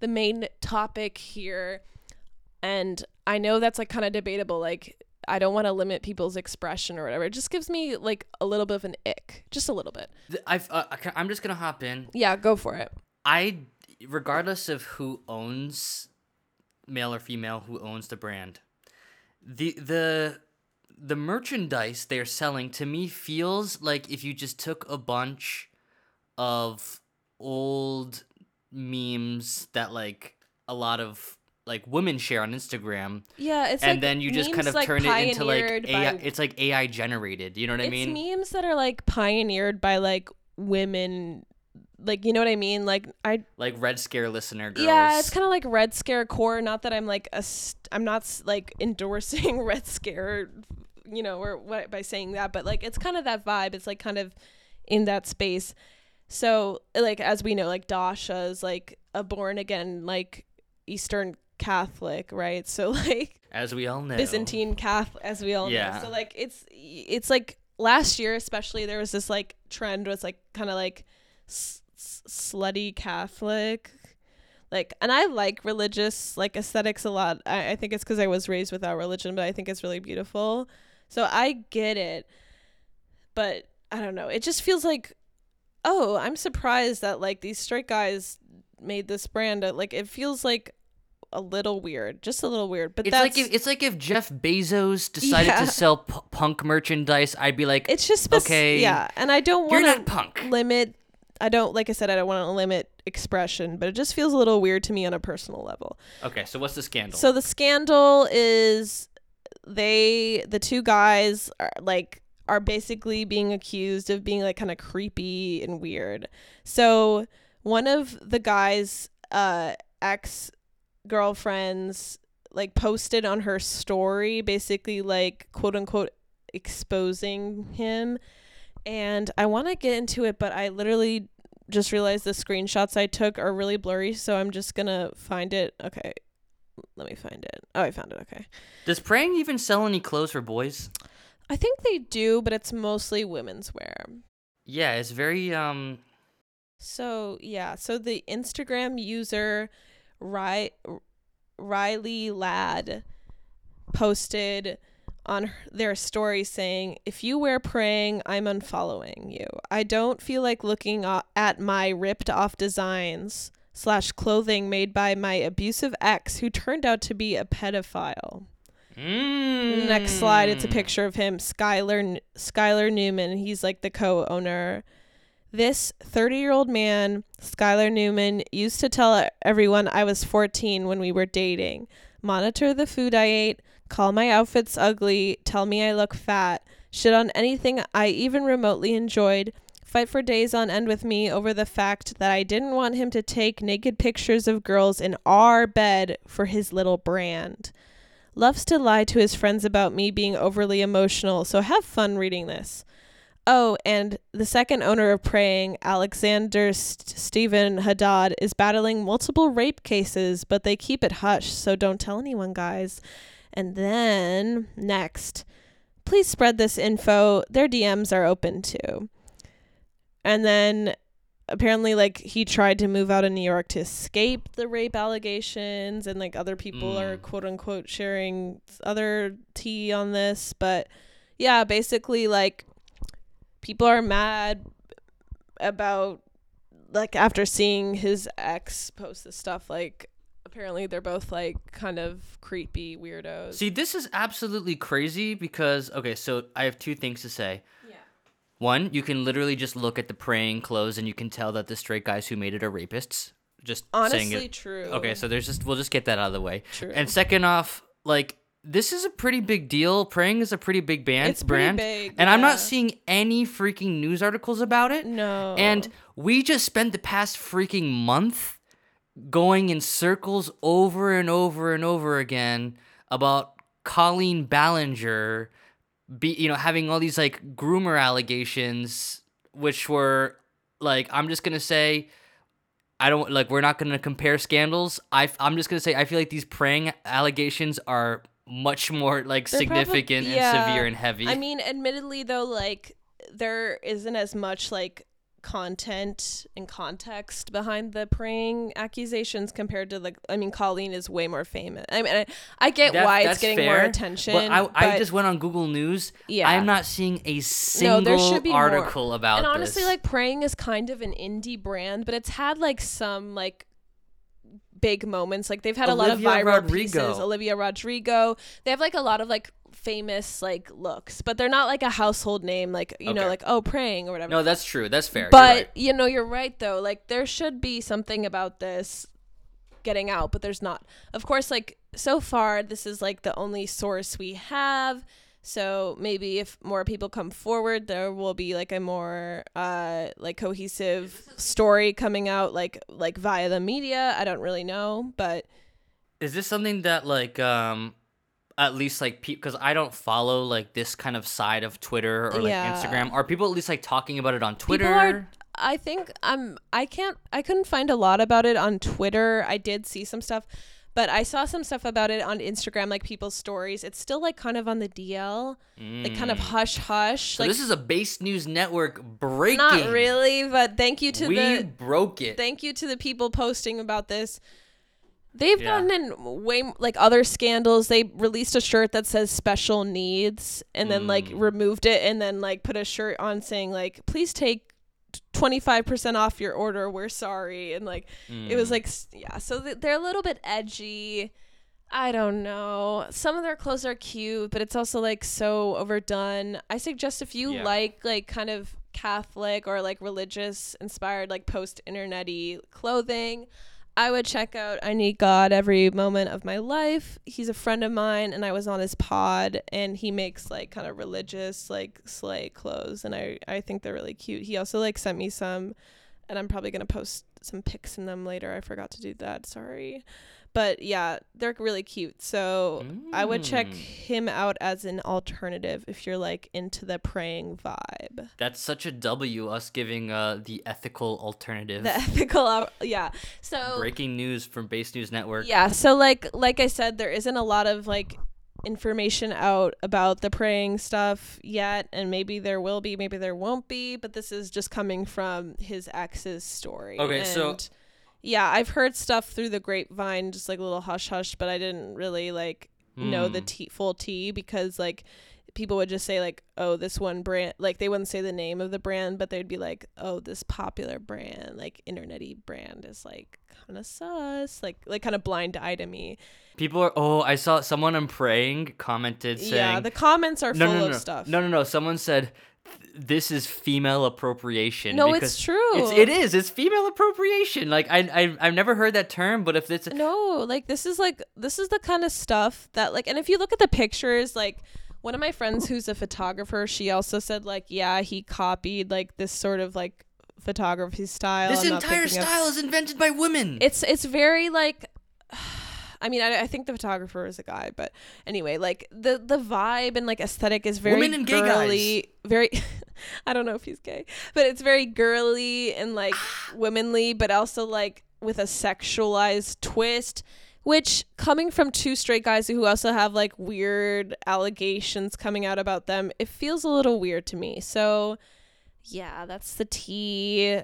Speaker 1: the main topic here and i know that's like kind of debatable like i don't want to limit people's expression or whatever it just gives me like a little bit of an ick just a little bit.
Speaker 2: I've, uh, I'm just gonna hop in.
Speaker 1: yeah go for it.
Speaker 2: I, regardless of who owns, male or female, who owns the brand, the the the merchandise they're selling to me feels like if you just took a bunch of old memes that like a lot of like women share on Instagram,
Speaker 1: yeah it's like
Speaker 2: and
Speaker 1: like
Speaker 2: then you just kind of
Speaker 1: like,
Speaker 2: turn it into like AI.
Speaker 1: by
Speaker 2: It's like AI generated. You know what I
Speaker 1: it's
Speaker 2: mean?
Speaker 1: memes that are like pioneered by like women like you know what i mean like i
Speaker 2: Like Red Scare listener girls.
Speaker 1: yeah it's kind of like red scare core not that i'm like a st- i'm not like endorsing red scare you know or what by saying that but like it's kind of that vibe it's like kind of in that space so like as we know like dasha is like a born again like eastern catholic right so like
Speaker 2: as we all know.
Speaker 1: Byzantine Catholic, as we all
Speaker 2: Yeah.
Speaker 1: know. So like it's it's like last year especially there was this like trend was like kind of like s- slutty Catholic. Like, and I like religious like aesthetics a lot. I, I think it's because I was raised without religion, but I think it's really beautiful. So I get it, but I don't know. It just feels like, oh, I'm surprised that like these straight guys made this brand. Uh, Like, it feels like a little weird, just a little weird. But
Speaker 2: It's
Speaker 1: that's
Speaker 2: like if it's like if Jeff Bezos decided
Speaker 1: Yeah.
Speaker 2: to sell p- punk merchandise, I'd be like,
Speaker 1: it's just spec-
Speaker 2: okay,
Speaker 1: yeah and i don't want to
Speaker 2: punk.
Speaker 1: limit i don't like i said i don't want to limit expression but it just feels a little weird to me on a personal level.
Speaker 2: Okay, so what's the scandal?
Speaker 1: so the scandal is they the two guys are like are basically being accused of being like kind of creepy and weird. So one of the guys uh ex girlfriends like posted on her story basically like quote unquote exposing him and I want to get into it but I literally just realized the screenshots I took are really blurry so I'm just going to find it. Okay. Let me find it. Oh I found it. Okay.
Speaker 2: Does praying even sell any clothes for boys?
Speaker 1: I think they do but it's mostly women's wear.
Speaker 2: Yeah, it's very um.
Speaker 1: So yeah, so the Instagram user Ry- Riley Ladd posted on their story saying, "If you wear praying, I'm unfollowing you. I don't feel like looking at my ripped off designs slash clothing made by my abusive ex, who turned out to be a pedophile."
Speaker 2: Mm.
Speaker 1: Next slide, it's a picture of him, Skylar Skylar Newman. He's like the co-owner. This 30-year-old man, Skylar Newman, used to tell everyone I was 14 when we were dating. Monitor the food I ate, call my outfits ugly, tell me I look fat, shit on anything I even remotely enjoyed, fight for days on end with me over the fact that I didn't want him to take naked pictures of girls in our bed for his little brand loves to lie to his friends about me being overly emotional, so have fun reading this. Oh, and the second owner of Praying, Alexander St- Stephen Haddad, is battling multiple rape cases, but they keep it hush, so don't tell anyone, guys. And then, next, please spread this info. Their DMs are open too. And then apparently like he tried to move out of New York to escape the rape allegations and like other people are
Speaker 2: Mm.
Speaker 1: quote unquote sharing other tea on this but yeah basically like people are mad about like after seeing his ex post this stuff like apparently they're both like kind of creepy weirdos
Speaker 2: See, this is absolutely crazy because okay, so I have two things to say.
Speaker 1: yeah
Speaker 2: One, you can literally just look at the praying clothes and you can tell that the straight guys who made it are rapists. Just saying
Speaker 1: honestly true
Speaker 2: Okay, so there's just we'll just get that out of the way.
Speaker 1: true
Speaker 2: And second off, like this is a pretty big deal. Praying is a pretty big band
Speaker 1: it's pretty
Speaker 2: brand.
Speaker 1: big
Speaker 2: and I'm not seeing any freaking news articles about it.
Speaker 1: no
Speaker 2: And we just spent the past freaking month going in circles over and over and over again about Colleen Ballinger be you know having all these like groomer allegations which were like I'm just going to say I don't like we're not going to compare scandals. I I'm just going to say I feel like these praying allegations are much more like
Speaker 1: They're probably-
Speaker 2: significant
Speaker 1: yeah.
Speaker 2: and severe and heavy.
Speaker 1: I mean, admittedly though, like there isn't as much like content and context behind the praying accusations compared to like I mean Colleen is way more famous. I mean I, I get
Speaker 2: That-
Speaker 1: why it's getting more attention.
Speaker 2: But I, I just went on Google News.
Speaker 1: Yeah.
Speaker 2: I'm not seeing a single
Speaker 1: there should be more.
Speaker 2: article about
Speaker 1: and honestly
Speaker 2: this.
Speaker 1: like praying is kind of an indie brand but it's had like some like big moments like they've had a lot of viral
Speaker 2: Rodrigo.
Speaker 1: pieces olivia rodrigo they have like a lot of like famous like looks but they're not like a household name like you know like oh praying or whatever
Speaker 2: no, that's true. That's fair.
Speaker 1: But
Speaker 2: right.
Speaker 1: you know you're right though like there should be something about this getting out but there's not of course like so far this is like the only source we have so maybe if more people come forward there will be like a more uh like cohesive story coming out like like via the media i don't really know but
Speaker 2: Is this something that like um at least like because I don't follow like this kind of side of Twitter or like
Speaker 1: Yeah.
Speaker 2: Instagram. Are people at least like talking about it on Twitter?
Speaker 1: People are. I think um I can't I couldn't find a lot about it on Twitter. I did see some stuff, but I saw some stuff about it on Instagram, like people's stories. It's still like kind of on the DL, like kind of
Speaker 2: Mm.
Speaker 1: hush hush.
Speaker 2: So
Speaker 1: like
Speaker 2: this is a Based News Network breaking.
Speaker 1: not really, but thank you to
Speaker 2: we
Speaker 1: the
Speaker 2: broke it.
Speaker 1: thank you to the people posting about this. They've
Speaker 2: Yeah.
Speaker 1: gotten in way like other scandals. They released a shirt that says special needs and then like
Speaker 2: Mm.
Speaker 1: removed it and then like put a shirt on saying like please take 25% off your order. We're sorry. And like it was
Speaker 2: Mm.
Speaker 1: like yeah, so they're a little bit edgy. I don't know. Some of their clothes are cute, but it's also like so overdone. I suggest if you
Speaker 2: Yeah.
Speaker 1: like like kind of Catholic or like religious inspired like post internety clothing, I would check out I Need God every moment of my life. He's a friend of mine and I was on his pod and he makes like kind of religious like slay clothes and I I think they're really cute. He also like sent me some and I'm probably going to post some pics in them later. I forgot to do that. Sorry. But yeah, they're really cute. So I would check
Speaker 2: Mm.
Speaker 1: him out as an alternative if you're like into the praying vibe.
Speaker 2: That's such a W. Us giving uh the ethical alternative.
Speaker 1: The ethical, yeah. So
Speaker 2: Breaking news from Based News Network.
Speaker 1: yeah, so like like I said, there isn't a lot of like information out about the praying stuff yet, and maybe there will be, maybe there won't be. But this is just coming from his ex's story.
Speaker 2: Okay, so-
Speaker 1: And, yeah, I've heard stuff through the grapevine, just like a little hush hush, but I didn't really like know the
Speaker 2: Mm.
Speaker 1: tea full tea because like people would just say like oh this one brand like they wouldn't say the name of the brand but they'd be like oh this popular brand like internety brand is like kind of sus like like kind of blind eye to me
Speaker 2: People are. Oh, I saw someone I'm praying commented saying.
Speaker 1: yeah the comments are
Speaker 2: no,
Speaker 1: full
Speaker 2: no,
Speaker 1: of
Speaker 2: no,
Speaker 1: stuff
Speaker 2: no, no, no. Someone said this is female appropriation.
Speaker 1: No,
Speaker 2: because
Speaker 1: it's true.
Speaker 2: It's, it is. It's female appropriation. Like I, I, I've never heard that term, but if it's
Speaker 1: no like this is like this is the kind of stuff that like and if you look at the pictures like one of my friends who's a photographer she also said like yeah he copied like this sort of like photography style
Speaker 2: this
Speaker 1: I'm
Speaker 2: entire style is invented by women.
Speaker 1: it's it's very like I mean, I, I think the photographer is a guy, but anyway, like the the vibe and like aesthetic is very
Speaker 2: Women and gay guys.
Speaker 1: girly, very. I don't know if he's gay, but it's very girly and like ah. womanly, but also like with a sexualized twist. Which coming from two straight guys who also have like weird allegations coming out about them, it feels a little weird to me. So, yeah, that's the tea.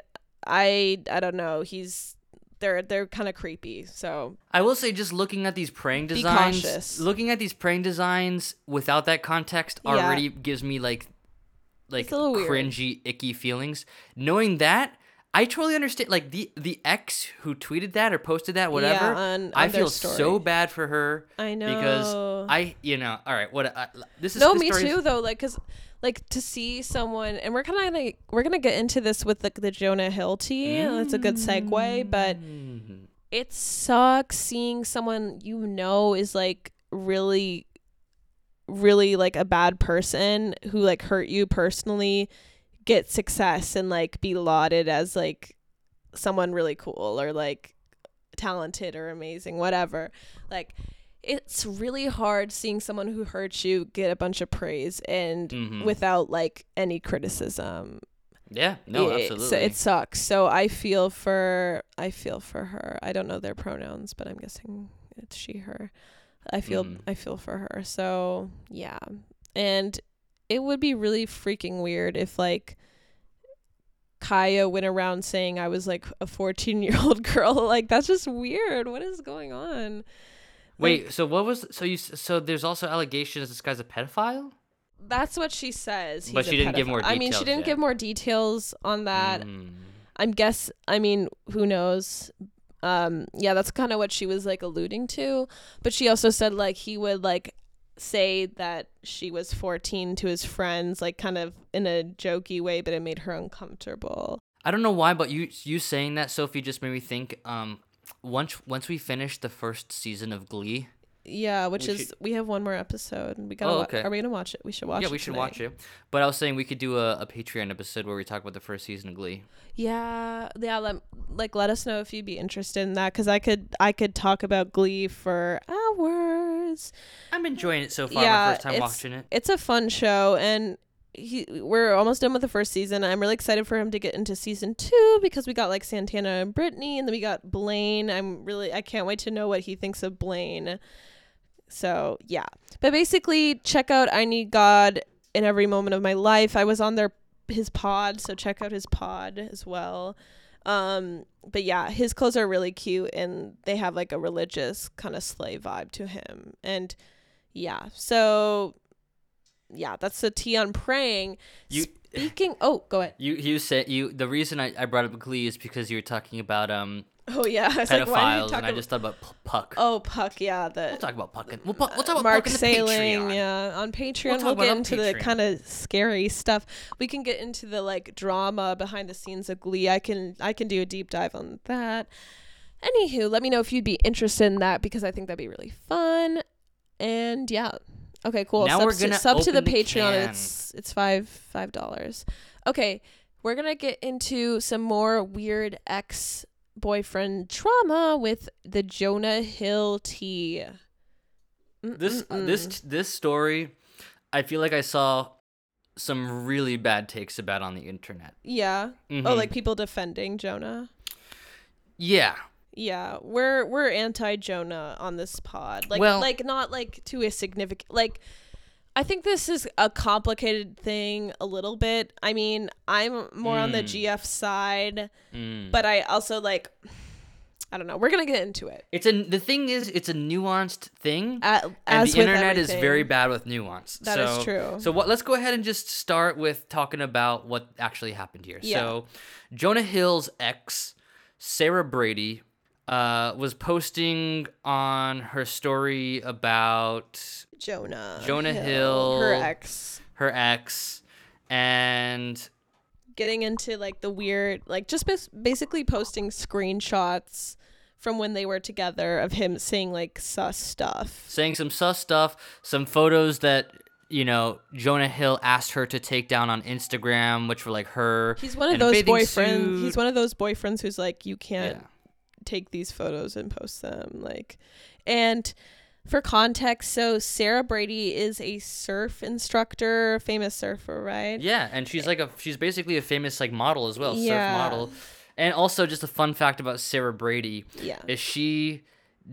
Speaker 1: I I don't know. He's they're they're kind of creepy. So
Speaker 2: I will say, just looking at these praying designs, looking at these praying designs without that context
Speaker 1: Yeah.
Speaker 2: already gives me like, like cringy, icky feelings. Knowing that, I totally understand. Like the the ex who tweeted that or posted that, whatever.
Speaker 1: Yeah, on-
Speaker 2: I
Speaker 1: on their
Speaker 2: feel
Speaker 1: story.
Speaker 2: so bad for her.
Speaker 1: I know
Speaker 2: because I, you know, all right. What I, this is
Speaker 1: no,
Speaker 2: this
Speaker 1: me
Speaker 2: story is-
Speaker 1: too though. Like, cause like to see someone, and we're kind of gonna we're gonna get into this with like the Jonah Hill tea. That's a good segue, but
Speaker 2: Mm.
Speaker 1: it sucks seeing someone you know is like really really like a bad person who like hurt you personally get success and like be lauded as like someone really cool or like talented or amazing, whatever. Like it's really hard seeing someone who hurts you get a bunch of praise and
Speaker 2: Mhm.
Speaker 1: without like any criticism.
Speaker 2: Yeah, no,
Speaker 1: It-
Speaker 2: absolutely.
Speaker 1: So it sucks. So I feel for I feel for her. I don't know their pronouns, but I'm guessing it's she her. I feel
Speaker 2: Mhm.
Speaker 1: I feel for her. So yeah. And it would be really freaking weird if like Caio went around saying I was like a 14 year old girl. Like that's just weird. What is going on?
Speaker 2: Wait, so what was so you so there's also allegations this guy's a pedophile?
Speaker 1: That's what she says.
Speaker 2: But she didn't give
Speaker 1: pedophile.
Speaker 2: more
Speaker 1: I mean, she didn't
Speaker 2: yet.
Speaker 1: give more details on that.
Speaker 2: Mm.
Speaker 1: I'm guess I mean, who knows? Um yeah, that's kind of what she was like alluding to, but she also said like he would like say that she was 14 to his friends like kind of in a jokey way, but it made her uncomfortable.
Speaker 2: I don't know why, but you you saying that Sophie just made me think. Um, once once we finish the first season of Glee,
Speaker 1: Yeah, which
Speaker 2: We
Speaker 1: is
Speaker 2: should-
Speaker 1: we have one more episode. We got to
Speaker 2: Oh,
Speaker 1: wa-
Speaker 2: okay.
Speaker 1: Are we to watch it? We should watch it.
Speaker 2: yeah, we should
Speaker 1: tonight.
Speaker 2: watch it. But I was saying we could do a, a Patreon episode where we talk about the first season of Glee.
Speaker 1: Yeah, yeah. Let, like, let us know if you'd be interested in that, because I could, I could talk about Glee for hours.
Speaker 2: I'm enjoying it so far.
Speaker 1: Yeah,
Speaker 2: my first time watching it.
Speaker 1: It's a fun show, and he, we're almost done with the first season. I'm really excited for him to get into season two because we got like Santana and Brittany, and then we got Blaine. I'm really, I can't wait to know what he thinks of Blaine. So yeah, but basically, check out I Need God in every moment of my life. I was on their his pod, so check out his pod as well. Um, but yeah, his clothes are really cute, and they have like a religious kind of slave vibe to him, and yeah, so yeah, that's the tea on praying.
Speaker 2: You
Speaker 1: Speaking, oh, go ahead.
Speaker 2: you you said you the reason I, I brought up Glee is because you were talking about um
Speaker 1: Oh yeah, I was like, why you
Speaker 2: pedophiles,
Speaker 1: talk
Speaker 2: and I just thought about Puck.
Speaker 1: Oh, Puck, yeah, the
Speaker 2: We'll talk about Puck. and- We'll, we'll talk about
Speaker 1: Mark
Speaker 2: Puck Salling,
Speaker 1: yeah, on Patreon. We'll,
Speaker 2: about
Speaker 1: get into the kind of scary stuff. We can get into the like drama behind the scenes of Glee. I can I can do a deep dive on that. Anywho, let me know if you'd be interested in that because I think that'd be really fun. And yeah, okay, cool.
Speaker 2: Now
Speaker 1: sub
Speaker 2: we're
Speaker 1: to,
Speaker 2: gonna
Speaker 1: sub to the
Speaker 2: the
Speaker 1: Patreon.
Speaker 2: can.
Speaker 1: It's it's five five dollars. Okay, we're gonna get into some more weird ex boyfriend trauma with the Jonah Hill tea.
Speaker 2: This
Speaker 1: Mm-mm-mm.
Speaker 2: this this story, I feel like I saw some really bad takes about on the internet.
Speaker 1: yeah. Oh,
Speaker 2: Mhm.
Speaker 1: like people defending Jonah.
Speaker 2: yeah,
Speaker 1: Yeah, we're we're anti Jonah on this pod. Like
Speaker 2: Well-
Speaker 1: like not like to a significant like I think this is a complicated thing a little bit. I mean, I'm more on the
Speaker 2: Mm.
Speaker 1: GF side,
Speaker 2: Mm.
Speaker 1: but I also like I don't know. We're going to get into it.
Speaker 2: it's a the thing is it's a nuanced thing, and the internet is very bad with nuance.
Speaker 1: That
Speaker 2: so,
Speaker 1: is true.
Speaker 2: So what? Let's go ahead and just start with talking about what actually happened here.
Speaker 1: Yeah.
Speaker 2: So, Jonah Hill's ex, Sarah Brady, uh, was posting on her story about
Speaker 1: Jonah.
Speaker 2: Jonah Hill.
Speaker 1: her ex.
Speaker 2: her ex, and
Speaker 1: getting into like the weird like just bas- basically posting screenshots from when they were together of him saying like sus stuff
Speaker 2: saying some sus stuff, some photos that you know Jonah Hill asked her to take down on Instagram, which were like her.
Speaker 1: he's one of those boyfriends he's one of those boyfriends who's like you can't
Speaker 2: Yeah.
Speaker 1: Take these photos and post them like and for context so sarah brady is a surf instructor famous surfer right
Speaker 2: Yeah, and she's like a she's basically a famous like model as well,
Speaker 1: Yeah.
Speaker 2: surf model. And also just a fun fact about Sarah Brady
Speaker 1: yeah
Speaker 2: is she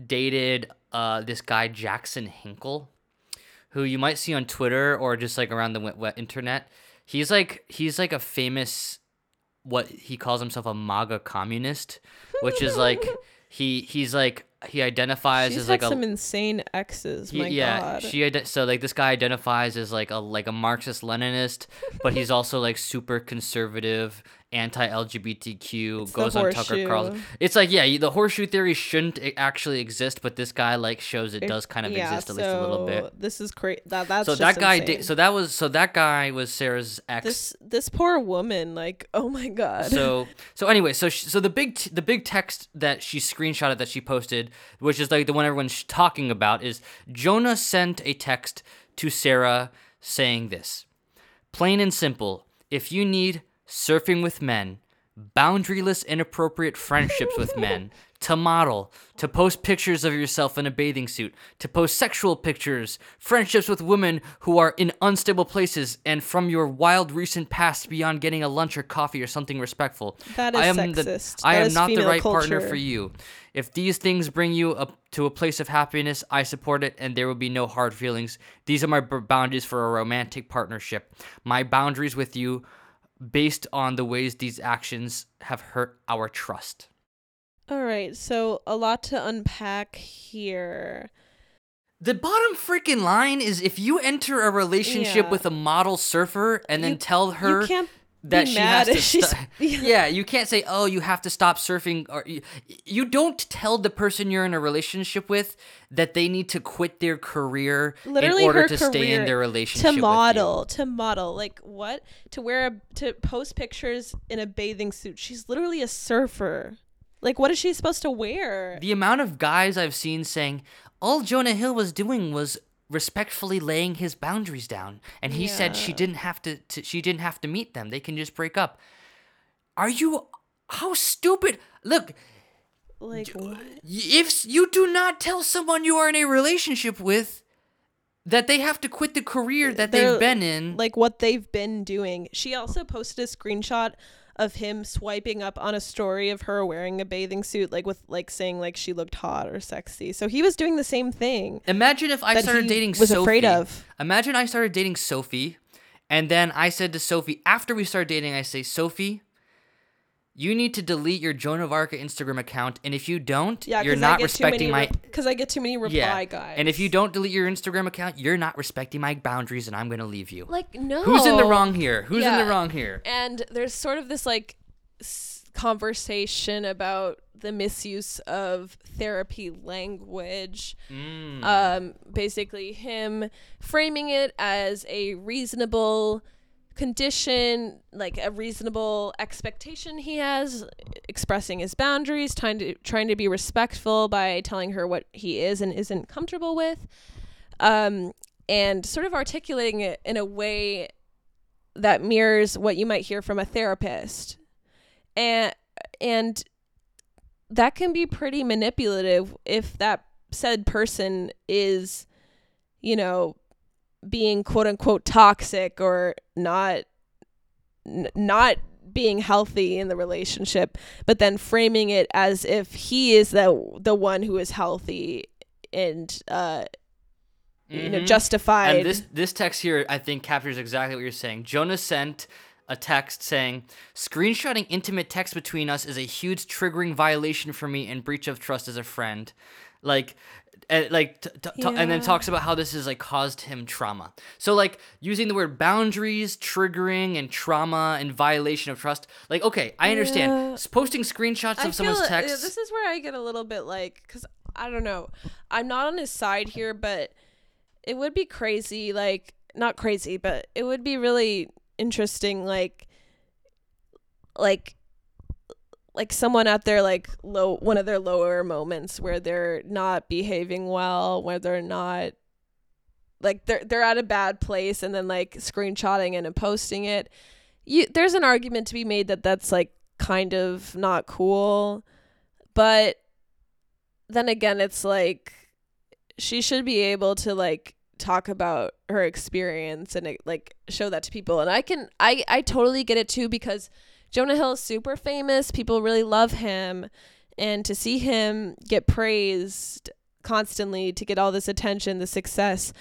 Speaker 2: dated uh this guy Jackson Hinkle, who you might see on Twitter or just like around the wet, wet internet. He's like he's like a famous what he calls himself a MAGA communist, which is like he he's like he identifies
Speaker 1: she's
Speaker 2: as like a
Speaker 1: some insane exes
Speaker 2: he-
Speaker 1: my
Speaker 2: yeah,
Speaker 1: god.
Speaker 2: she so like this guy identifies as like a like a Marxist Leninist, but he's also like super conservative, anti-LGBTQ,
Speaker 1: the
Speaker 2: goes on Tucker. Carlson. It's like yeah, the horseshoe theory shouldn't actually exist, but this guy like shows it does kind of
Speaker 1: Yeah,
Speaker 2: exist at least a little bit.
Speaker 1: This is crazy. That that's
Speaker 2: So that guy did. So that was so that guy was Sarah's ex.
Speaker 1: this this poor woman, like, oh my god.
Speaker 2: so so anyway so sh so the big t- the big text that she screenshotted that she posted which is like the one everyone's talking about is jonah sent a text to sarah saying this plain and simple if you need surfing with men boundaryless, inappropriate friendships with men, to model, to post pictures of yourself in a bathing suit, to post sexual pictures, friendships with women who are in unstable places, and from your wild recent past beyond getting a lunch or coffee or something respectful.
Speaker 1: That is
Speaker 2: I am
Speaker 1: sexist.
Speaker 2: The, I
Speaker 1: That
Speaker 2: am not the right partner for you. If these things bring you up to a place of happiness, I support it, and there will be no hard feelings. These are my boundaries for a romantic partnership. My boundaries with you, based on the ways these actions have hurt our trust.
Speaker 1: All right, so a lot to unpack here.
Speaker 2: The bottom freaking line is if you enter a relationship
Speaker 1: Yeah.
Speaker 2: with a model surfer and then
Speaker 1: You-
Speaker 2: tell her
Speaker 1: you can't
Speaker 2: that she
Speaker 1: mad
Speaker 2: has to
Speaker 1: she's
Speaker 2: sto- yeah. you can't say oh you have to stop surfing or you, you don't tell the person you're in a relationship with that they need to quit their career
Speaker 1: literally
Speaker 2: in order to stay in their relationship
Speaker 1: to model to model like what? To wear a to post pictures in a bathing suit. She's literally a surfer. Like what is she supposed to wear?
Speaker 2: The amount of guys i've seen saying all jonah hill was doing was respectfully laying his boundaries down. And he said she didn't have to, to she didn't have to meet them. They can just break up. Are you how stupid? Look
Speaker 1: like what?
Speaker 2: if you do not tell someone you are in a relationship with that they have to quit the career that
Speaker 1: They're-
Speaker 2: they've been in.
Speaker 1: like what they've been doing. She also posted a screenshot of him swiping up on a story of her wearing a bathing suit like with like saying like she looked hot or sexy. So he was doing the same thing
Speaker 2: imagine if i started dating
Speaker 1: was
Speaker 2: sophie.
Speaker 1: afraid of.
Speaker 2: Imagine i started dating sophie and then i said to sophie after we started dating i say sophie you need to delete your joan of arc instagram account and if you don't
Speaker 1: yeah
Speaker 2: you're not respecting
Speaker 1: too many
Speaker 2: my
Speaker 1: because i get too many reply
Speaker 2: yeah
Speaker 1: guys.
Speaker 2: And if you don't delete your instagram account you're not respecting my boundaries and i'm gonna leave you.
Speaker 1: Like no.
Speaker 2: Who's in the wrong here? Who's in the wrong here?
Speaker 1: And there's sort of this like s- conversation about the misuse of therapy language.
Speaker 2: Mm.
Speaker 1: um basically him framing it as a reasonable condition like a reasonable expectation he has expressing his boundaries trying to trying to be respectful by telling her what he is and isn't comfortable with um and sort of articulating it in a way that mirrors what you might hear from a therapist. And and that can be pretty manipulative if that said person is you know being quote unquote toxic or not n- not being healthy in the relationship but then framing it as if he is the the one who is healthy and uh you know
Speaker 2: Mhm.
Speaker 1: justified
Speaker 2: And this this text here, I think, captures exactly what you're saying. Jonah sent a text saying, "Screenshotting intimate text between us is a huge triggering violation for me and breach of trust as a friend." Like, uh, like, t- t- t- and then talks about how this has like caused him trauma. So like using the word boundaries, triggering, and trauma and violation of trust. Like, okay, I understand.
Speaker 1: Yeah.
Speaker 2: Posting screenshots
Speaker 1: I
Speaker 2: of someone's
Speaker 1: feel, uh,
Speaker 2: text.
Speaker 1: This is where I get a little bit like, because I don't know. I'm not on his side here, but it would be crazy. Like, not crazy, but it would be really interesting. Like, like, like someone at their like low, one of their lower moments where they're not behaving well, where they're not. Like they're they're at a bad place, and then like screenshotting and posting it. You there's an argument to be made that that's like kind of not cool. But then again, it's like she should be able to like talk about her experience and like show that to people. And I can I I totally get it too because Jonah Hill is super famous. People really love him and to see him get praised constantly to get all this attention, the success,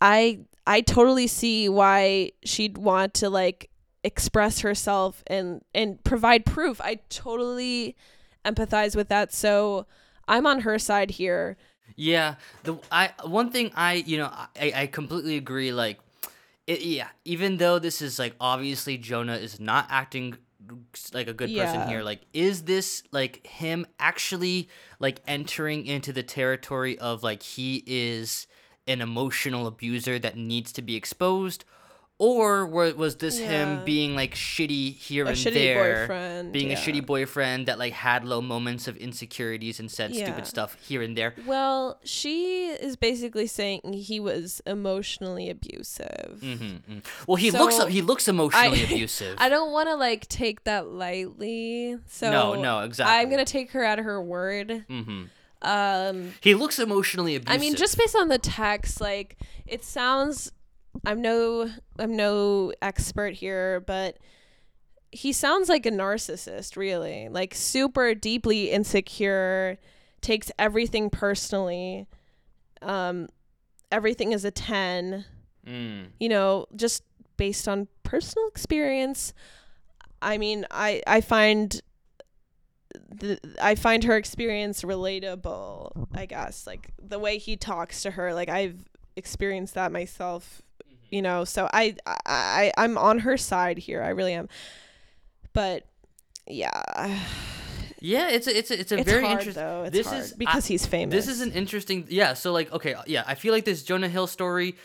Speaker 1: I I totally see why she'd want to like express herself and and provide proof. I totally empathize with that. So I'm on her side here.
Speaker 2: Yeah, the I one thing I you know I I completely agree. Like, it, yeah, even though this is like obviously Jonah is not acting like a good person here. Like, is this like him actually like entering into the territory of like he is an emotional abuser that needs to be exposed, or was this him being like shitty here
Speaker 1: A
Speaker 2: and
Speaker 1: shitty
Speaker 2: there,
Speaker 1: boyfriend,
Speaker 2: being a shitty boyfriend that like had low moments of insecurities and said
Speaker 1: Yeah.
Speaker 2: stupid stuff here and there?
Speaker 1: Well, she is basically saying he was emotionally abusive.
Speaker 2: hmm Well, he looks
Speaker 1: So,
Speaker 2: he looks emotionally abusive.
Speaker 1: I don't want to like take that lightly. So
Speaker 2: No, no, exactly.
Speaker 1: I'm gonna take her at her word.
Speaker 2: hmm
Speaker 1: Um,
Speaker 2: He looks emotionally abusive.
Speaker 1: I mean, just based on the text, like it sounds. I'm no, I'm no expert here, but he sounds like a narcissist, really, like super deeply insecure, takes everything personally. Um, everything is a ten.
Speaker 2: Mm.
Speaker 1: You know, just based on personal experience. I mean, I I find the I find her experience relatable, I guess. Like the way he talks to her, like I've experienced that myself, you know. So I I I'm on her side here. I really am. But yeah,
Speaker 2: Yeah, it's a, it's a, it's a
Speaker 1: it's
Speaker 2: very interesting.
Speaker 1: though. It's
Speaker 2: this
Speaker 1: hard
Speaker 2: is
Speaker 1: because
Speaker 2: I-
Speaker 1: he's famous.
Speaker 2: This is an interesting. Yeah, so like okay, yeah, I feel like this Jonah Hill story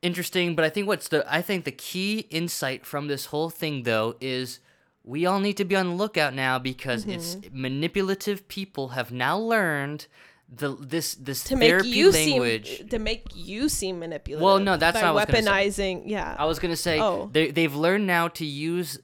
Speaker 2: interesting, but I think what's the I think the key insight from this whole thing though is we all need to be on the lookout now because it's
Speaker 1: Mm-hmm.
Speaker 2: manipulative people have now learned the this this
Speaker 1: to make you
Speaker 2: language.
Speaker 1: seem to make you seem manipulative.
Speaker 2: Well, no, that's
Speaker 1: by
Speaker 2: what I was gonna say.
Speaker 1: weaponizing. Yeah,
Speaker 2: I was gonna say
Speaker 1: Oh.
Speaker 2: they they've learned now to use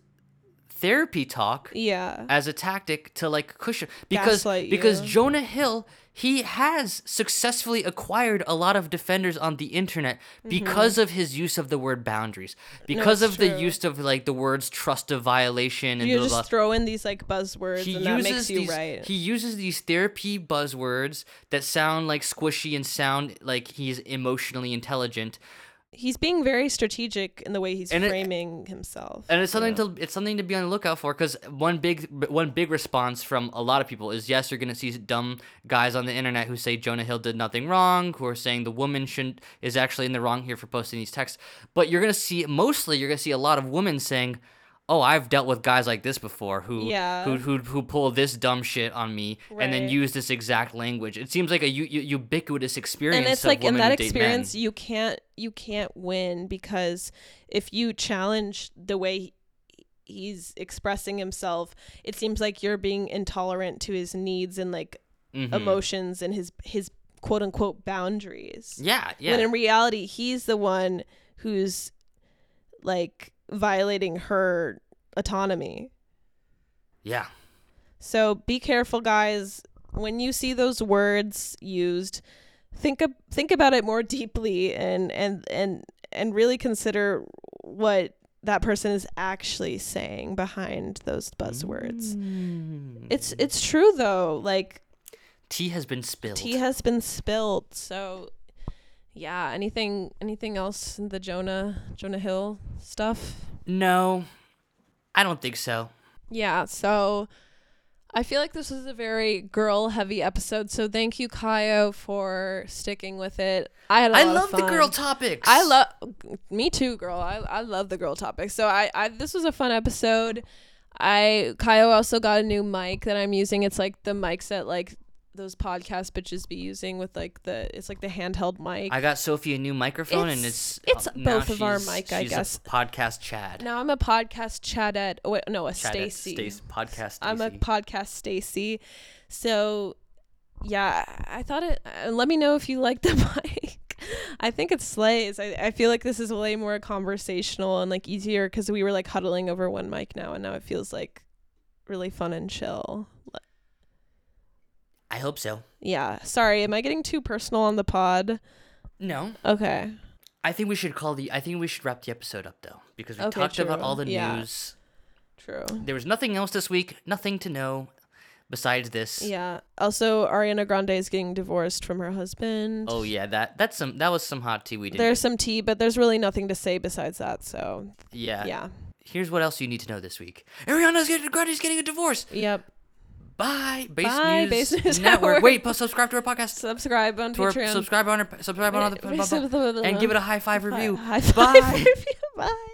Speaker 2: therapy talk
Speaker 1: yeah.
Speaker 2: as a tactic to like cushion because
Speaker 1: Gaslight
Speaker 2: because
Speaker 1: you.
Speaker 2: Jonah Hill he has successfully acquired a lot of defenders on the internet mm-hmm. because of his use of the word boundaries because of the use of like the words trust of violation and
Speaker 1: You
Speaker 2: blah,
Speaker 1: just
Speaker 2: blah.
Speaker 1: throw in these like buzzwords,
Speaker 2: he
Speaker 1: and that makes you
Speaker 2: these
Speaker 1: right.
Speaker 2: he uses these therapy buzzwords that sound like squishy and sound like he's emotionally intelligent
Speaker 1: he's being very strategic in the way he's
Speaker 2: And it-
Speaker 1: framing himself.
Speaker 2: and it's something
Speaker 1: you know?
Speaker 2: to it's something to be on the lookout for because one big one big response from a lot of people is yes you're gonna see dumb guys on the internet who say Jonah Hill did nothing wrong who are saying the woman shouldn't is actually in the wrong here for posting these texts but you're gonna see mostly you're gonna see a lot of women saying oh I've dealt with guys like this before who
Speaker 1: Yeah.
Speaker 2: who who who pull this dumb shit on me and then use this exact language it seems like a u- u- ubiquitous experience
Speaker 1: and it's like in that experience
Speaker 2: men.
Speaker 1: you can't you can't win because if you challenge the way he- he's expressing himself it seems like you're being intolerant to his needs and like
Speaker 2: Mhm.
Speaker 1: emotions and his his quote unquote boundaries
Speaker 2: yeah yeah
Speaker 1: when in reality he's the one who's like violating her autonomy
Speaker 2: yeah
Speaker 1: So be careful, guys. When you see those words used, think ab- think about it more deeply and and and and really consider what that person is actually saying behind those buzzwords.
Speaker 2: Mm.
Speaker 1: It's it's true though. Like
Speaker 2: tea has been spilled
Speaker 1: tea has been spilled. So yeah, anything anything else in the Jonah Jonah Hill stuff?
Speaker 2: No, I don't think so.
Speaker 1: Yeah, so I feel like this was a very girl heavy episode. So thank you, Caio, for sticking with it. I had a
Speaker 2: I
Speaker 1: lot of
Speaker 2: love the girl topics.
Speaker 1: I love me too, girl. I, I love the girl topic. So I, I this was a fun episode. I Caio also got a new mic that I'm using. It's like the mics that like those podcast bitches be using with like the it's like the handheld mic.
Speaker 2: I got Sophie a new microphone, and
Speaker 1: It's-
Speaker 2: it's
Speaker 1: it's
Speaker 2: uh,
Speaker 1: both of our mic, I guess.
Speaker 2: podcast Chad.
Speaker 1: now I'm a podcast Chadette. Oh, wait, no, a Stacy.
Speaker 2: Stace podcast.
Speaker 1: I'm a podcast Stacy. So yeah, I thought it uh, let me know if you like the mic. I think it slays. I, I feel like this is way more conversational and like easier because we were like huddling over one mic now and now it feels like really fun and chill.
Speaker 2: I hope so.
Speaker 1: Yeah. Sorry, am I getting too personal on the pod?
Speaker 2: No,
Speaker 1: Okay.
Speaker 2: I think we should call the. I think we should wrap the episode up though, because we
Speaker 1: Okay,
Speaker 2: talked about all the
Speaker 1: Yeah.
Speaker 2: news.
Speaker 1: True.
Speaker 2: There was nothing else this week. Nothing to know besides this.
Speaker 1: Yeah. Also, Ariana Grande is getting divorced from her husband.
Speaker 2: Oh yeah, that that's some that was some hot tea we did.
Speaker 1: There's some tea, but there's really nothing to say besides that. So,
Speaker 2: yeah.
Speaker 1: yeah.
Speaker 2: Here's what else you need to know this week. Ariana's getting Grande's getting a divorce.
Speaker 1: Yep.
Speaker 2: Bye. Base
Speaker 1: Bye,
Speaker 2: News,
Speaker 1: Based News
Speaker 2: Network.
Speaker 1: Network.
Speaker 2: Wait, post subscribe to our podcast.
Speaker 1: Subscribe on
Speaker 2: To our, subscribe on our subscribe on all the and give it a high five review.
Speaker 1: High five
Speaker 2: Bye.
Speaker 1: review. Bye.